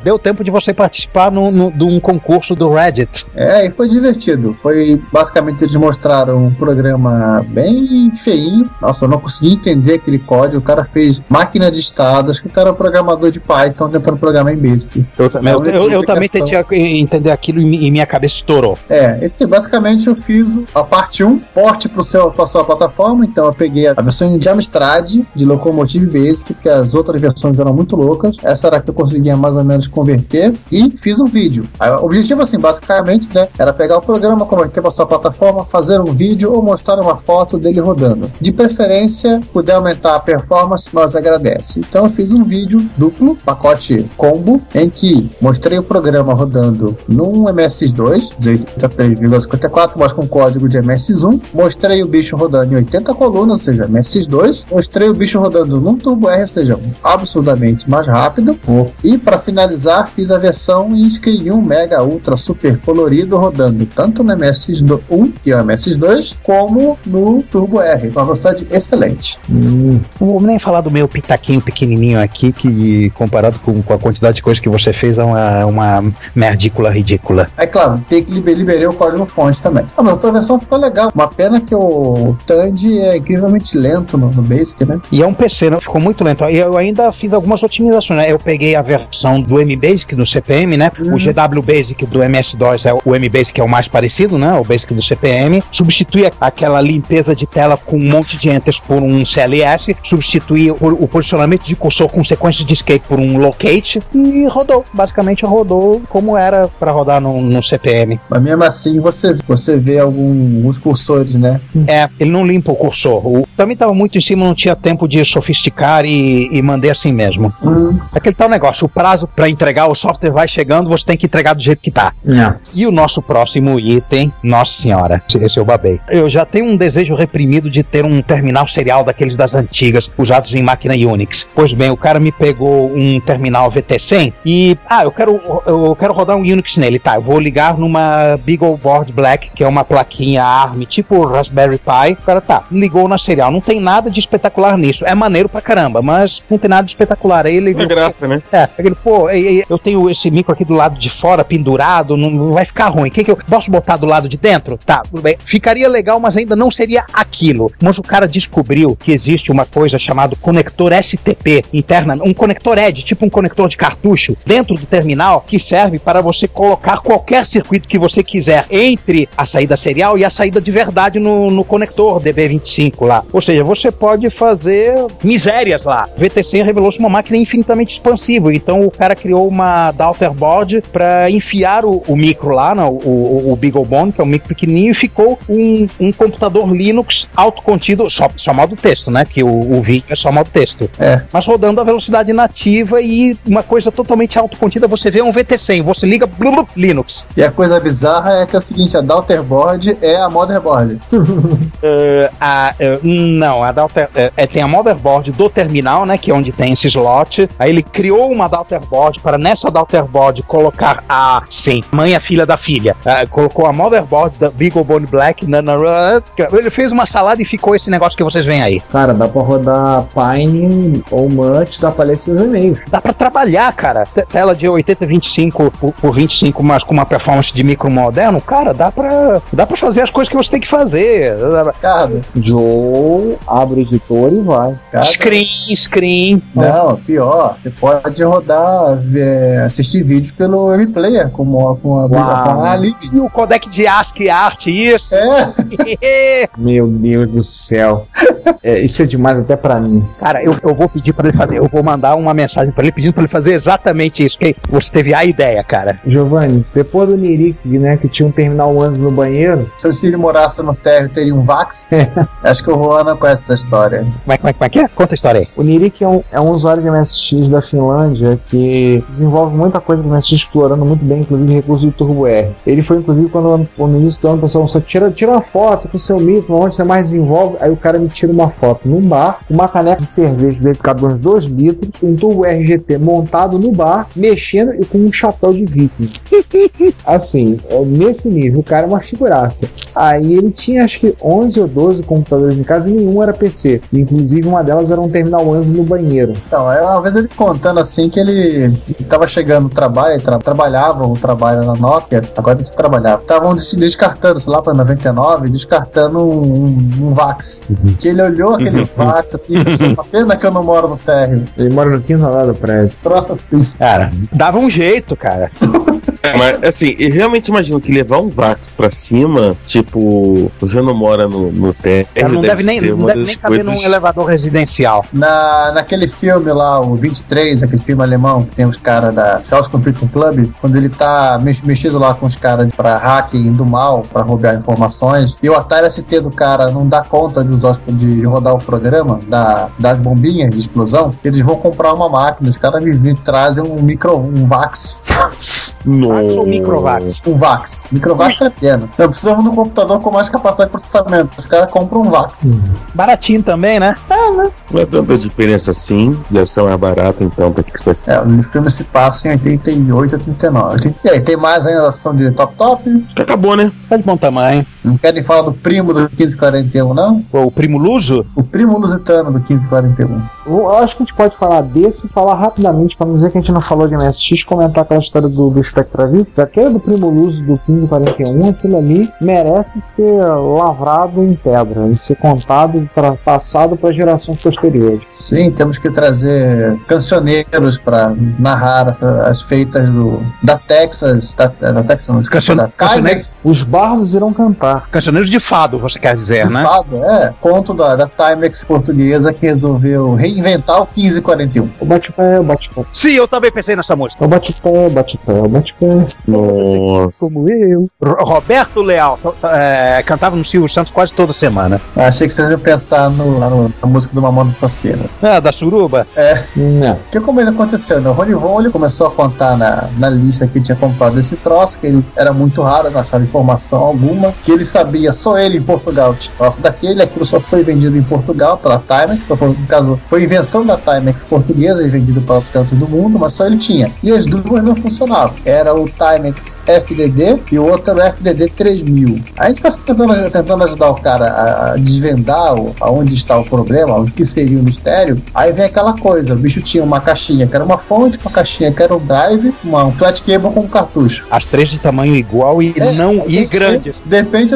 Deu tempo de você participar no, no, de um concurso do Reddit. É, e foi divertido. Foi basicamente eles mostraram um programa bem feinho. Nossa, eu não consegui entender aquele código. O cara fez máquina de estados, que o cara é programador de Python tentando programar em Basic. Eu, eu, eu, eu também tentei entender aquilo e, minha cabeça estourou. É, basicamente eu fiz a parte 1, porte para a sua plataforma. Então eu peguei a versão de Amstrad, de Locomotive Basic, porque as outras versões eram muito loucas. Essa era a que eu conseguia mais ou menos converter. E fiz um vídeo. O objetivo, assim, basicamente, né, era pegar o programa, converter para sua plataforma, fazer um vídeo ou mostrar uma foto dele rodando. De preferência, puder aumentar a performance, nós agradece. Então eu fiz um vídeo duplo, pacote combo, em que mostrei o programa rodando num MS2, 83,54, mas com código de MS1. Mostrei o bicho rodando em 80 colunas, ou seja, MS2. Mostrei o bicho rodando num Turbo R, ou seja, absurdamente mais rápido. E para finalizar, fiz a versão em Screen 1 Mega Ultra Super colorido rodando tanto no MS1, que é o MS2, como no Turbo R. Uma velocidade excelente. Hum. Não vou nem falar do meu pitaquinho pequenininho aqui, que comparado com, com a quantidade de coisa que você fez, é uma, uma merdícula ridícula. É claro, tem que liber, liberei o código fonte também. Ah, mas a versão ficou legal. Uma pena que o Tandy é incrivelmente lento no, no Basic, né? E é um PC, não ficou muito lento. E eu ainda fiz algumas otimizações, né? Eu peguei a versão do MBasic do CPM, né? Uhum. O GW Basic do MS-DOS é o MBasic que é o mais parecido, né? O Basic do CPM. Substitui aquela limpeza de tela com um monte de enters por um CLS. Substitui o, posicionamento de cursor com sequência de escape por um locate e rodou. Basicamente rodou como era para rodar no, no, CPM. Mas mesmo assim você, você vê alguns cursores, né? É, ele não limpa o cursor. O, também estava muito em cima, não tinha tempo de sofisticar e, e mandei assim mesmo. Hum. Aquele tal negócio, o prazo para entregar o software vai chegando, você tem que entregar do jeito que tá. É. E o nosso próximo item, nossa senhora, esse eu babei. Eu já tenho um desejo reprimido de ter um terminal serial daqueles das antigas, usados em máquina Unix. Pois bem, o cara me pegou um terminal VT100 e, ah, eu quero, eu quero rodar um Unix nele, tá? Eu vou ligar numa Beagleboard Black, que é uma plaquinha ARM tipo Raspberry Pi. O cara tá, ligou na serial. Não tem nada de espetacular nisso. É maneiro pra caramba, mas não tem nada de espetacular. Aí ele. É graça, né? É, aquele, pô, eu tenho esse micro aqui do lado de fora pendurado, não vai ficar ruim. O que, que eu posso botar do lado de dentro? Tá, tudo bem. Ficaria legal, mas ainda não seria aquilo. Mas o cara descobriu que existe uma coisa chamada conector STP interna, um conector ED, tipo um conector de cartucho, dentro do terminal, que serve para você colocar qualquer circuito que você quiser entre a saída serial e a saída de verdade no, no conector DB25 lá. Ou seja, você pode fazer misérias lá. VTC revelou-se uma máquina infinitamente expansiva, então o cara criou uma Daughterboard para enfiar o, o, micro lá, não, o, o, o BeagleBone, que é um micro pequenininho, e ficou um, um computador Linux autocontido, só, só modo texto, né? Que o, o vídeo é só modo texto. É. Mas rodando a velocidade nativa e uma coisa totalmente autocontida, você vê um VT100, você liga blu, blu, Linux. E a coisa bizarra é que é o seguinte, a Daughterboard é a motherboard. uh, *laughs* a, uh, não, a Daughter, uh, é, tem a motherboard do terminal, né, que é onde tem esse slot. Aí ele criou uma Daughterboard para nessa Daughterboard colocar a, sim, mãe a filha da filha. colocou a motherboard da Beaglebone Black na, na, ele fez uma salada e ficou esse negócio que vocês veem aí. Cara, dá pra rodar Pine ou Much, dá pra ler esses e-mails. Dá pra trabalhar, cara. Tela de 8025 por, por 25, mas com uma performance de micro moderno, cara, dá pra, dá pra fazer as coisas que você tem que fazer. Cara, Joe abre o editor e vai. Cara. Screen, screen. Não, pior, você pode rodar, ver, assistir vídeo pelo M-Player com, com a, com a E o codec de ASCII arte, isso. É. *laughs* Meu Deus do céu. É, isso é demais até pra mim. Cara, eu, eu vou pedir pra ele fazer, eu vou mandar uma mensagem pra ele pedindo pra ele fazer exatamente isso, que você teve a ideia, cara. Giovanni, depois do Nirik, né, que tinha um terminal antes no banheiro. Se o filho morasse no térreo, teria um Vax? Acho que o Juana conhece essa história. Como é, como é, como é que é? Conta a história aí. O Nirik é um, é um usuário de MSX da Finlândia que desenvolve muita coisa do MSX explorando muito bem, inclusive recursos do Turbo R. Ele foi, inclusive, quando no início do ano, o pessoal só tira, tira uma foto com seu micro, onde você mais desenvolve. Aí o cara me tira uma foto num bar, uma caneca de cerveja de cada uns 2 litros, um Turbo RGT montado no bar, mexendo e com um chapéu de viking. *laughs* assim, é, nesse nível, o cara é uma figuraça. Aí ele tinha acho que 11 ou 12 computadores em casa e nenhum era PC. Inclusive uma delas era um terminal ANSI no banheiro. Então, é uma vez ele contando assim que ele que tava chegando no trabalho, tra trabalhavam ou trabalham na Nokia, agora eles trabalhavam. Estavam des- descartando, sei lá, pra 99, descartando um, um, Vax. Que ele olhou aquele Vax assim, *laughs* uma pena que eu não moro no térreo. Ele mora no quinto andar do prédio. Troço assim. Cara, dava um jeito, cara. *laughs* É, mas assim, eu realmente imagino que levar um Vax pra cima, tipo, você não mora no, no térreo. Não deve nem, ser não deve nem caber coisas- num elevador residencial. Na, naquele filme lá, o 23, aquele filme alemão, que tem os caras da Chaos Computing Club, quando ele tá mex- mexido lá com os caras pra hacking do mal, pra roubar informações, e o Atari ST do cara não dá conta de, usar, os- de rodar o programa, da, das bombinhas de explosão, eles vão comprar uma máquina, os caras me, me trazem um micro, um Vax. *laughs* *laughs* No... Microvax. Um Vax. Microvax é pequeno. Então precisamos de um computador com mais capacidade de processamento. Os caras compram um Vax. Baratinho também, né? Não é tanta diferença assim, deve ser mais barato então, pra que você É, o filme se passa em 88, 89. E aí, tem mais ainda a ação de Top Top? Acabou, né? Tá de bom tamanho. Não querem falar do primo do 1541, não? O primo Luso? O primo lusitano do 1541. Eu acho que a gente pode falar desse e falar rapidamente, pra não dizer que a gente não falou de MSX, comentar aquela história do, do Spectra VIP. Aquele do Primo Luso do 1541, aquilo ali merece ser lavrado em pedra e ser contado, pra, passado para gerações posteriores. Sim, temos que trazer cancioneiros para narrar as feitas do, da Texas, da, da Texas, não, Cancion- da Timex. Os bardos irão cantar. Cancioneiros de fado, você quer dizer, né? Fado, é, conto da, da Timex portuguesa que resolveu reinventar o 1541. O bate-pé, o bate-pé. Sim, eu também pensei nessa música. O bate-pé, o bate-pé, o bate-pé. Nossa. Como eu. Ro- Roberto Leal é, cantava no Silvio Santos quase toda semana. Achei que vocês iam pensar no, lá no- na música do Mamão Assassino. Ah, da suruba? É. Não. Que como ele aconteceu, né? O Rony Von ele começou a contar na, na lista que tinha comprado esse troço, que ele era muito raro, não achava informação alguma, que ele sabia só ele em Portugal tinha troço daquele, aquilo só foi vendido em Portugal pela Timex, no caso, foi invenção da Timex portuguesa e vendido para outros cantos do mundo, mas só ele tinha. E as duas não funcionavam. Era o Timex FDD e o outro era o FDD 3000. A gente está tentando, tentando ajudar o cara a, desvendar o, aonde está o problema, o que seria o mistério. Aí vem aquela coisa: o bicho tinha uma caixinha que era uma fonte, uma caixinha que era um drive, uma, um flat cable com um cartucho. As três de tamanho igual e É, não e de grandes. De repente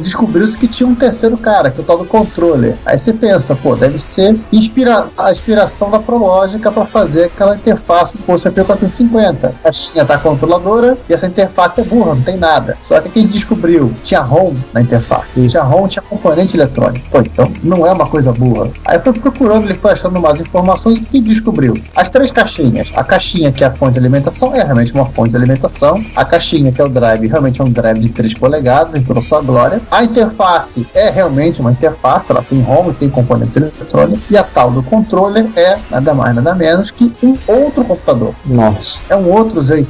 descobriu-se que tinha um terceiro cara, que é o tal do controller. Aí você pensa, pô, deve ser inspira a inspiração da Prológica para fazer aquela interface do PostCP 450. A caixinha tá controladora e essa interface é burra, não tem nada. Só que quem descobriu tinha ROM na interface. Tinha ROM, tinha componente eletrônico. Pô, então não é uma coisa burra. Aí foi procurando, ele foi achando mais informações e que descobriu? As três caixinhas. A caixinha que é a fonte de alimentação é realmente uma fonte de alimentação. A caixinha que é o drive realmente é um drive de 3 polegadas em toda a sua glória. A interface é realmente uma interface, ela tem ROM e tem componentes eletrônicos. E a tal do controller é nada mais nada menos que um outro computador. Nossa. É um outro Z80.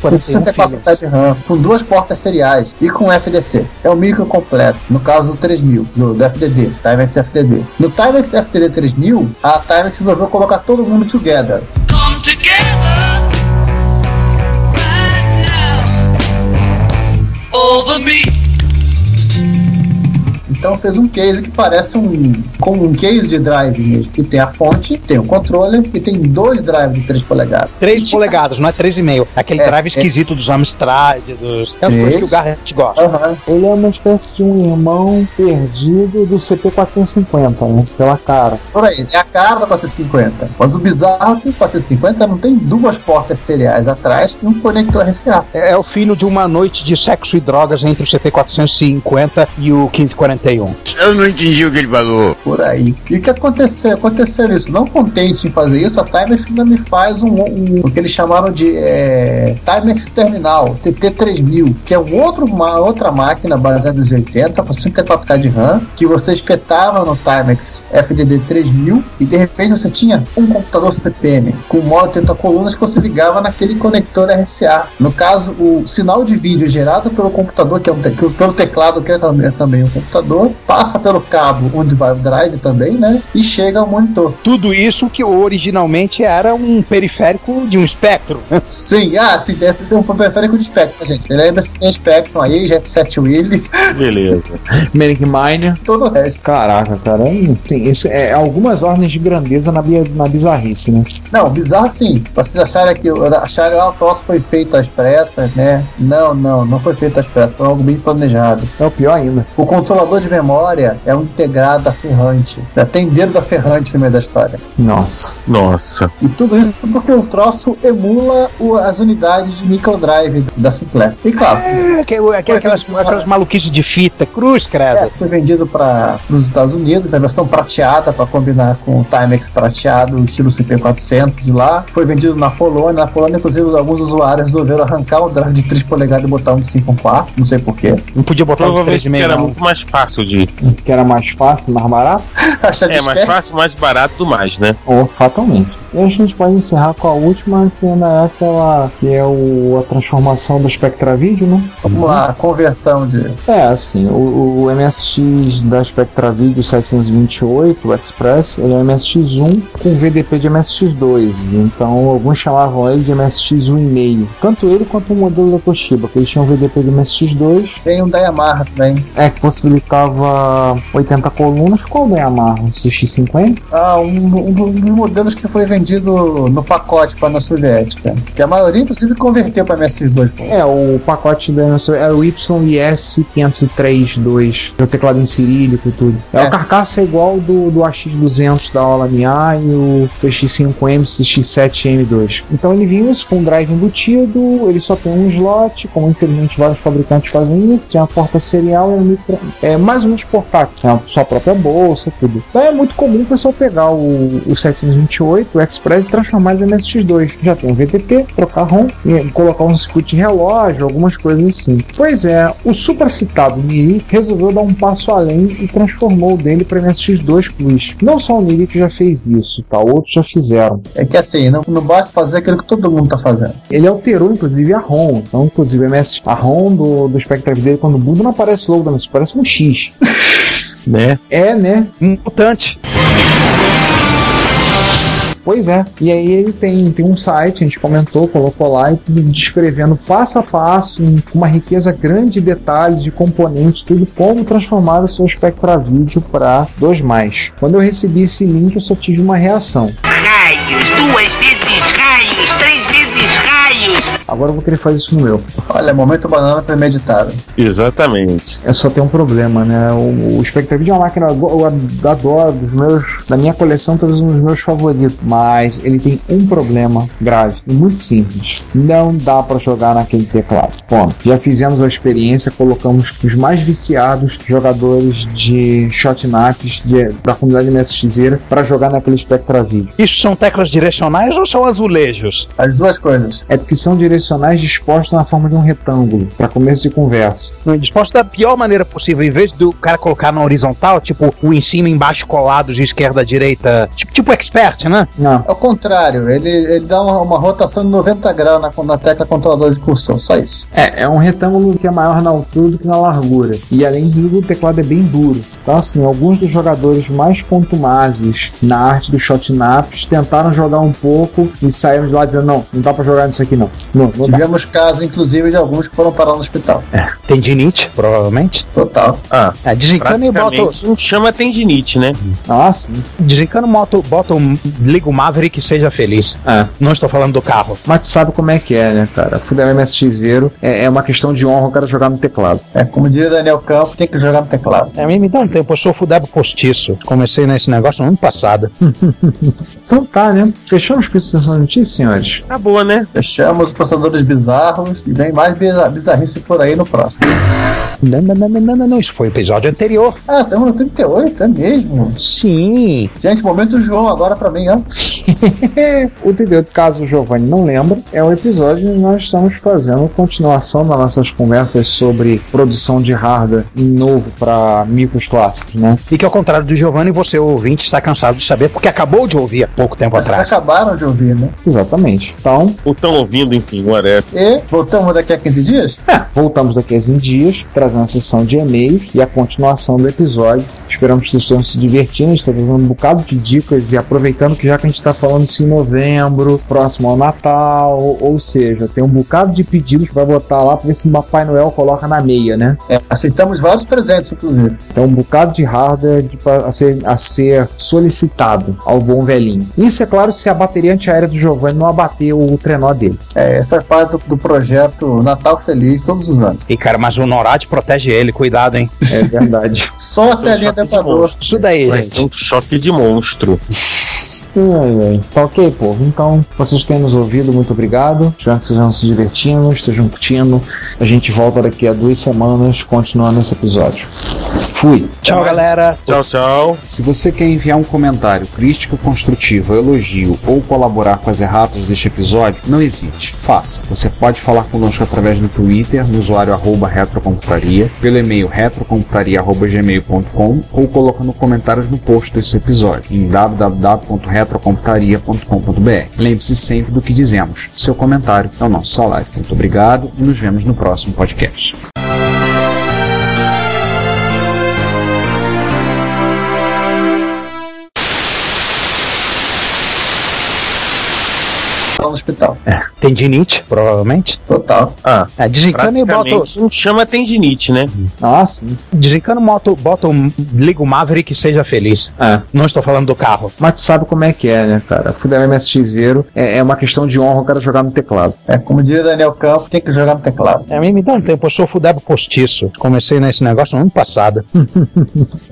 Com 64K de RAM, com duas portas seriais e com FDC. É o micro completo, no caso do 3000, do, do FDD, Timex FDD. No Timex FDD 3000, a Timex resolveu colocar todo mundo together. Come together right now over me. Então fez um case que parece um como um case de drive mesmo, que tem a fonte, tem o controller e tem dois drives de 3 polegadas. 3 polegadas, não é 3,5. Aquele É, drive é. esquisito dos Amstrad, dos. É as coisas que o Garrett gosta. Aham. Ele é uma espécie de um irmão perdido do CP450, né? Pela cara. Por aí, é a cara da 450. Mas o bizarro é que o 450 não tem duas portas seriais atrás e um conector RCA. É, é o filho de uma noite de sexo e drogas entre o CP450 e o 1541. Eu não entendi o que ele falou. Por aí. E o que aconteceu? Aconteceu isso. Não contente em fazer isso, a Timex ainda me faz um, um- o que eles chamaram de é, Timex Terminal, TT3000, que é um outro, uma outra máquina baseada em 80 com 54K de RAM, que você espetava no Timex FDD 3000 e de repente você tinha um computador CPM com modo 80 colunas que você ligava naquele conector RCA. No caso, o sinal de vídeo gerado pelo computador, que é um te- que- pelo teclado, que é também, é também um computador, passa pelo cabo onde vai o drive também, né? E chega ao monitor. Tudo isso que originalmente era um periférico de um espectro. *laughs* Sim, ah, sim, esse é um periférico de Spectrum, gente. Lembra-se que tem Spectrum aí, Jet Set Willy, *laughs* Beleza. Manic Miner. todo o resto. Caraca, cara. é- Sim, isso é algumas ordens de grandeza na, na bizarrice, né? Não, bizarro assim. Vocês acharem que acharem que o troço foi feito às pressas, né? Não, não, não foi feito às pressas, foi algo bem planejado. É o pior ainda. O controlador de memória é um integrado da ferrante. Já tem dedo da ferrante no meio da história. Nossa. Nossa. E tudo isso porque o troço emula o- as unidades de microdrive da Sinclair. E claro, É, que- que- aquelas, aquelas maluquices de fita, cruz, credo. É, foi vendido para os Estados Unidos, na versão prateada, para combinar com o Timex prateado, o estilo CP400 de lá. Foi vendido na Polônia. Na Polônia, inclusive, alguns usuários resolveram arrancar o drive de 3 polegadas e botar um de 5.4, não sei porquê. Não podia botar um de Provavelmente porque 3,5 era não. muito mais fácil de. Que era mais fácil, mais barato? *laughs* É, mais fácil, mais barato do mais, né? Ou fatalmente. E a gente pode encerrar com a última, que ainda é aquela que é o, a transformação do Spectra Video, né? Vamos lá, a conversão de. É, assim, o, o MSX da Spectra Video 728, o Express, ele é um MSX1 com VDP de MSX2. Então, alguns chamavam ele de MSX1,5. Tanto ele quanto o modelo da Toshiba, que eles tinham VDP de MSX2, Tem um da Yamaha também. é, que possibilitava 80 colunas. Qual da Yamaha? CX50? Ah, um, um dos modelos que foi vendido no pacote para a União Soviética. Que a maioria, inclusive, converteu para MSX2. Pô. É, o pacote da era o YIS 503.2, o teclado em cirílico e tudo. É, É. o carcaça é igual do, do AX200 da Ola-MA e o CX5M, CX7M2. Então ele vinha com um drive embutido, ele só tem um slot, como infelizmente vários fabricantes fazem isso, tinha a porta serial e um micro, é mais ou menos portátil, tem a sua própria bolsa, tudo. Então é muito comum o pessoal pegar o, o 728, o Express e transformar ele em MSX2. Já tem um VTP, trocar ROM, e colocar um circuito de relógio, algumas coisas assim. Pois é, o supracitado Niri resolveu dar um passo além e transformou o dele para MSX2 Plus. Não só o Niri que já fez isso, tá? Outros já fizeram. É que assim, não, não basta fazer aquilo que todo mundo tá fazendo. Ele alterou, inclusive, a ROM. Então, inclusive, a, MS, a ROM do, do Spectre dele, quando muda, não aparece logo, mas parece um X. *laughs* Né? É, né? Um mutante. Pois é. E aí ele tem, tem um site, a gente comentou, colocou lá, e descrevendo passo a passo, com uma riqueza grande de detalhes, de componentes, tudo, como transformar o seu Spectra Video para 2 mais. Quando eu recebi esse link, eu só tive uma reação. Raios, duas vezes Agora eu vou querer fazer isso no meu. Olha, momento banana premeditado. Exatamente. É só ter um problema, né? O, o Spectra Video é uma máquina que eu adoro, dos meus, da minha coleção, todos um dos meus favoritos. Mas ele tem um problema grave e muito simples. Não dá para jogar naquele teclado. Bom, já fizemos a experiência, colocamos os mais viciados jogadores de shotnaps da comunidade MSXeira para jogar naquele Spectra Video. Isso são teclas direcionais ou são azulejos? As duas coisas. É porque são direcionais dispostos na forma de um retângulo, para começo de conversa. Disposto da pior maneira possível, em vez do cara colocar na horizontal, tipo o em cima e embaixo colados de esquerda a direita, tipo, tipo expert, né? Não. Ao contrário, ele, ele dá uma, uma rotação de 90 graus na, na tecla controlador de cursão, só isso. É, é um retângulo que é maior na altura do que na largura. E além disso, o teclado é bem duro. Então, assim, alguns dos jogadores mais contumazes na arte do shotnaps tentaram jogar um pouco e saíram de lá dizendo: não, não dá pra jogar nisso aqui não. Não, não dá. Tivemos casos, inclusive, de alguns que foram parar no hospital. Tendinite, provavelmente. Total. Ah, É, desencana e bota. não chama tendinite, né? Ah, sim. Desencana, moto, bota um, liga o Maverick e seja feliz. É. Não estou falando do carro. Mas tu sabe como é que é, né, cara? Fudeu MSXero é, é uma questão de honra o cara jogar no teclado. É, como diria Daniel Campos, tem que jogar no teclado. É, me dá um tempo, eu sou fudebo postiço. Comecei nesse negócio no ano passado. *laughs* Então tá, né? Fechamos com essa notícias, senhores? Tá boa, né? Fechamos os processadores bizarros e vem mais bizar bizarrice por aí no próximo. Não, não, não, não, não, não, não, isso foi o episódio anterior. Ah, estamos no 38, é mesmo? Sim. Gente, momento João agora pra mim, ó. *laughs* o 38, caso o Giovanni não lembra, é o episódio onde nós estamos fazendo continuação das nossas conversas sobre produção de hardware novo para micros clássicos, né? E que ao contrário do Giovanni, você ouvinte está cansado de saber, porque acabou de ouvir há pouco tempo Vocês atrás. acabaram de ouvir, né? Exatamente. Então, Ou estão ouvindo, enfim, whatever. E voltamos daqui a 15 dias? é, voltamos daqui a 15 dias, trazendo trazendo a sessão de e-mails e a continuação do episódio. Esperamos que vocês estejam se divertindo, está dando um bocado de dicas e aproveitando que já que a gente está falando isso em novembro, próximo ao Natal, ou seja, tem um bocado de pedidos para botar lá para ver se o Papai Noel coloca na meia, né? É, aceitamos vários presentes, inclusive. Tem um bocado de hardware de, a, ser, a ser solicitado ao bom velhinho. Isso é claro se a bateria antiaérea do Giovanni não abater o trenó dele. É, essa faz parte do, do projeto Natal Feliz todos os anos. E cara, mas o NORAD protege ele, cuidado, hein? É verdade. *laughs* Só a telinha dentador. Isso daí, Vai gente. ser um choque de monstro. Ai, ai. Tá ok, povo. Então, vocês têm nos ouvido, muito obrigado. Espero que vocês estejam se divertindo, estejam curtindo. A gente volta daqui a duas semanas, continuando esse episódio. Fui. Tchau, galera. Tchau, tchau. Se você quer enviar um comentário crítico, construtivo, elogio ou colaborar com as erratas deste episódio, não hesite, faça. Você pode falar conosco através do Twitter, no usuário arroba retrocomputaria, pelo e-mail retrocomputaria.gmail.com ou colocando comentários no post desse episódio em www.retrocomputaria.com.br. Lembre-se sempre do que dizemos. Seu comentário é o nosso salário. Muito obrigado e nos vemos no próximo podcast. Hospital. Tendinite, provavelmente. Total. Ah, É, desencana e bota. não chama tendinite, né? Ah, sim. Desencana, moto, bota um. Liga o Maverick e seja feliz. É. Não estou falando do carro. Mas tu sabe como é que é, né, cara? Fuder MSX0 é, é uma questão de honra o cara jogar no teclado. É, como diria Daniel Campos, tem que jogar no teclado. É, me dá um tempo, eu sou fudebo postiço. Comecei nesse negócio no ano passado. *laughs*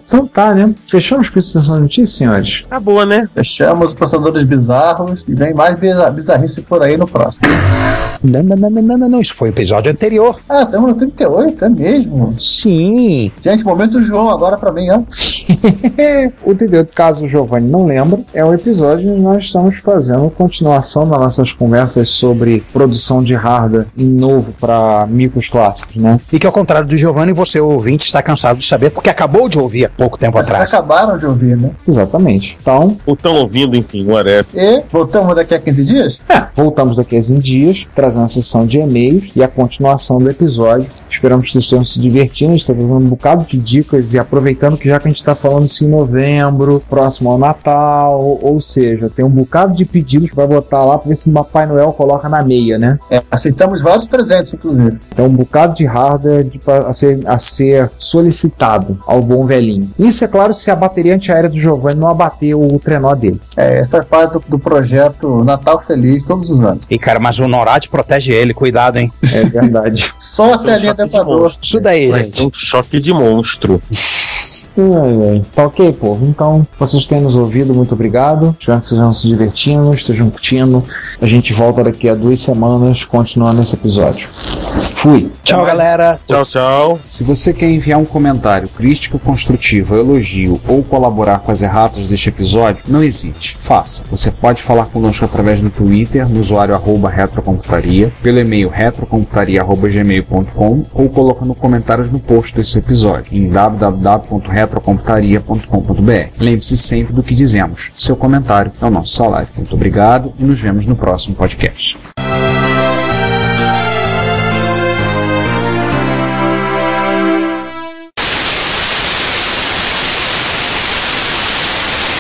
Então tá, né? Fechamos com essa notícia, senhores. Tá boa, né? Fechamos os processadores bizarros e vem mais bizar- bizarrice por aí no próximo. Não, não, não, não, não, não, isso foi o episódio anterior. Ah, estamos no 38, é mesmo? Sim. Gente, momento João agora pra mim, ó. *laughs* o entendeu? Caso o Giovanni não lembra, é o episódio onde nós estamos fazendo continuação das nossas conversas sobre produção de hardware em novo para micros clássicos, né? E que ao contrário do Giovanni, você ouvinte está cansado de saber, porque acabou de ouvir há pouco tempo Vocês atrás. acabaram de ouvir, né? Exatamente. Então, Ou estão ouvindo, enfim, whatever. E voltamos daqui a 15 dias? é, *laughs* voltamos daqui a 15 dias, trazendo a sessão de e-mails e a continuação do episódio. Esperamos que vocês estejam se divertindo, está dando um bocado de dicas e aproveitando que já que a gente está falando isso em novembro, próximo ao Natal, ou seja, tem um bocado de pedidos para botar lá para ver se o Papai Noel coloca na meia, né? É, aceitamos vários presentes, inclusive. Então, um bocado de hardware de, a, ser, a ser solicitado ao bom velhinho. Isso é claro se a bateria antiaérea do Giovanni não abater o trenó dele. É, essa faz parte do, do projeto Natal Feliz todos os anos. E cara, mas o NORAD protege ele, cuidado, hein? É verdade. *laughs* Só a Vai ser um telinha choque de dentador. monstro. Isso daí, Vai gente. um choque de monstro. Ai, ai. Tá ok, povo? Então, vocês têm nos ouvido, muito obrigado. Espero que vocês estejam se divertindo, estejam curtindo. A gente volta daqui a duas semanas, continuando esse episódio. Fui. Tchau, galera. Tchau, tchau. Se você quer enviar um comentário crítico, construtivo, elogio ou colaborar com as erratas deste episódio, não hesite, faça. Você pode falar conosco através do Twitter, no usuário arroba retrocomputaria, pelo e-mail retrocomputaria.gmail.com ou colocando comentários no post desse episódio em www.retrocomputaria.com.br. Lembre-se sempre do que dizemos. Seu comentário é o nosso salário. Muito obrigado e nos vemos no próximo podcast.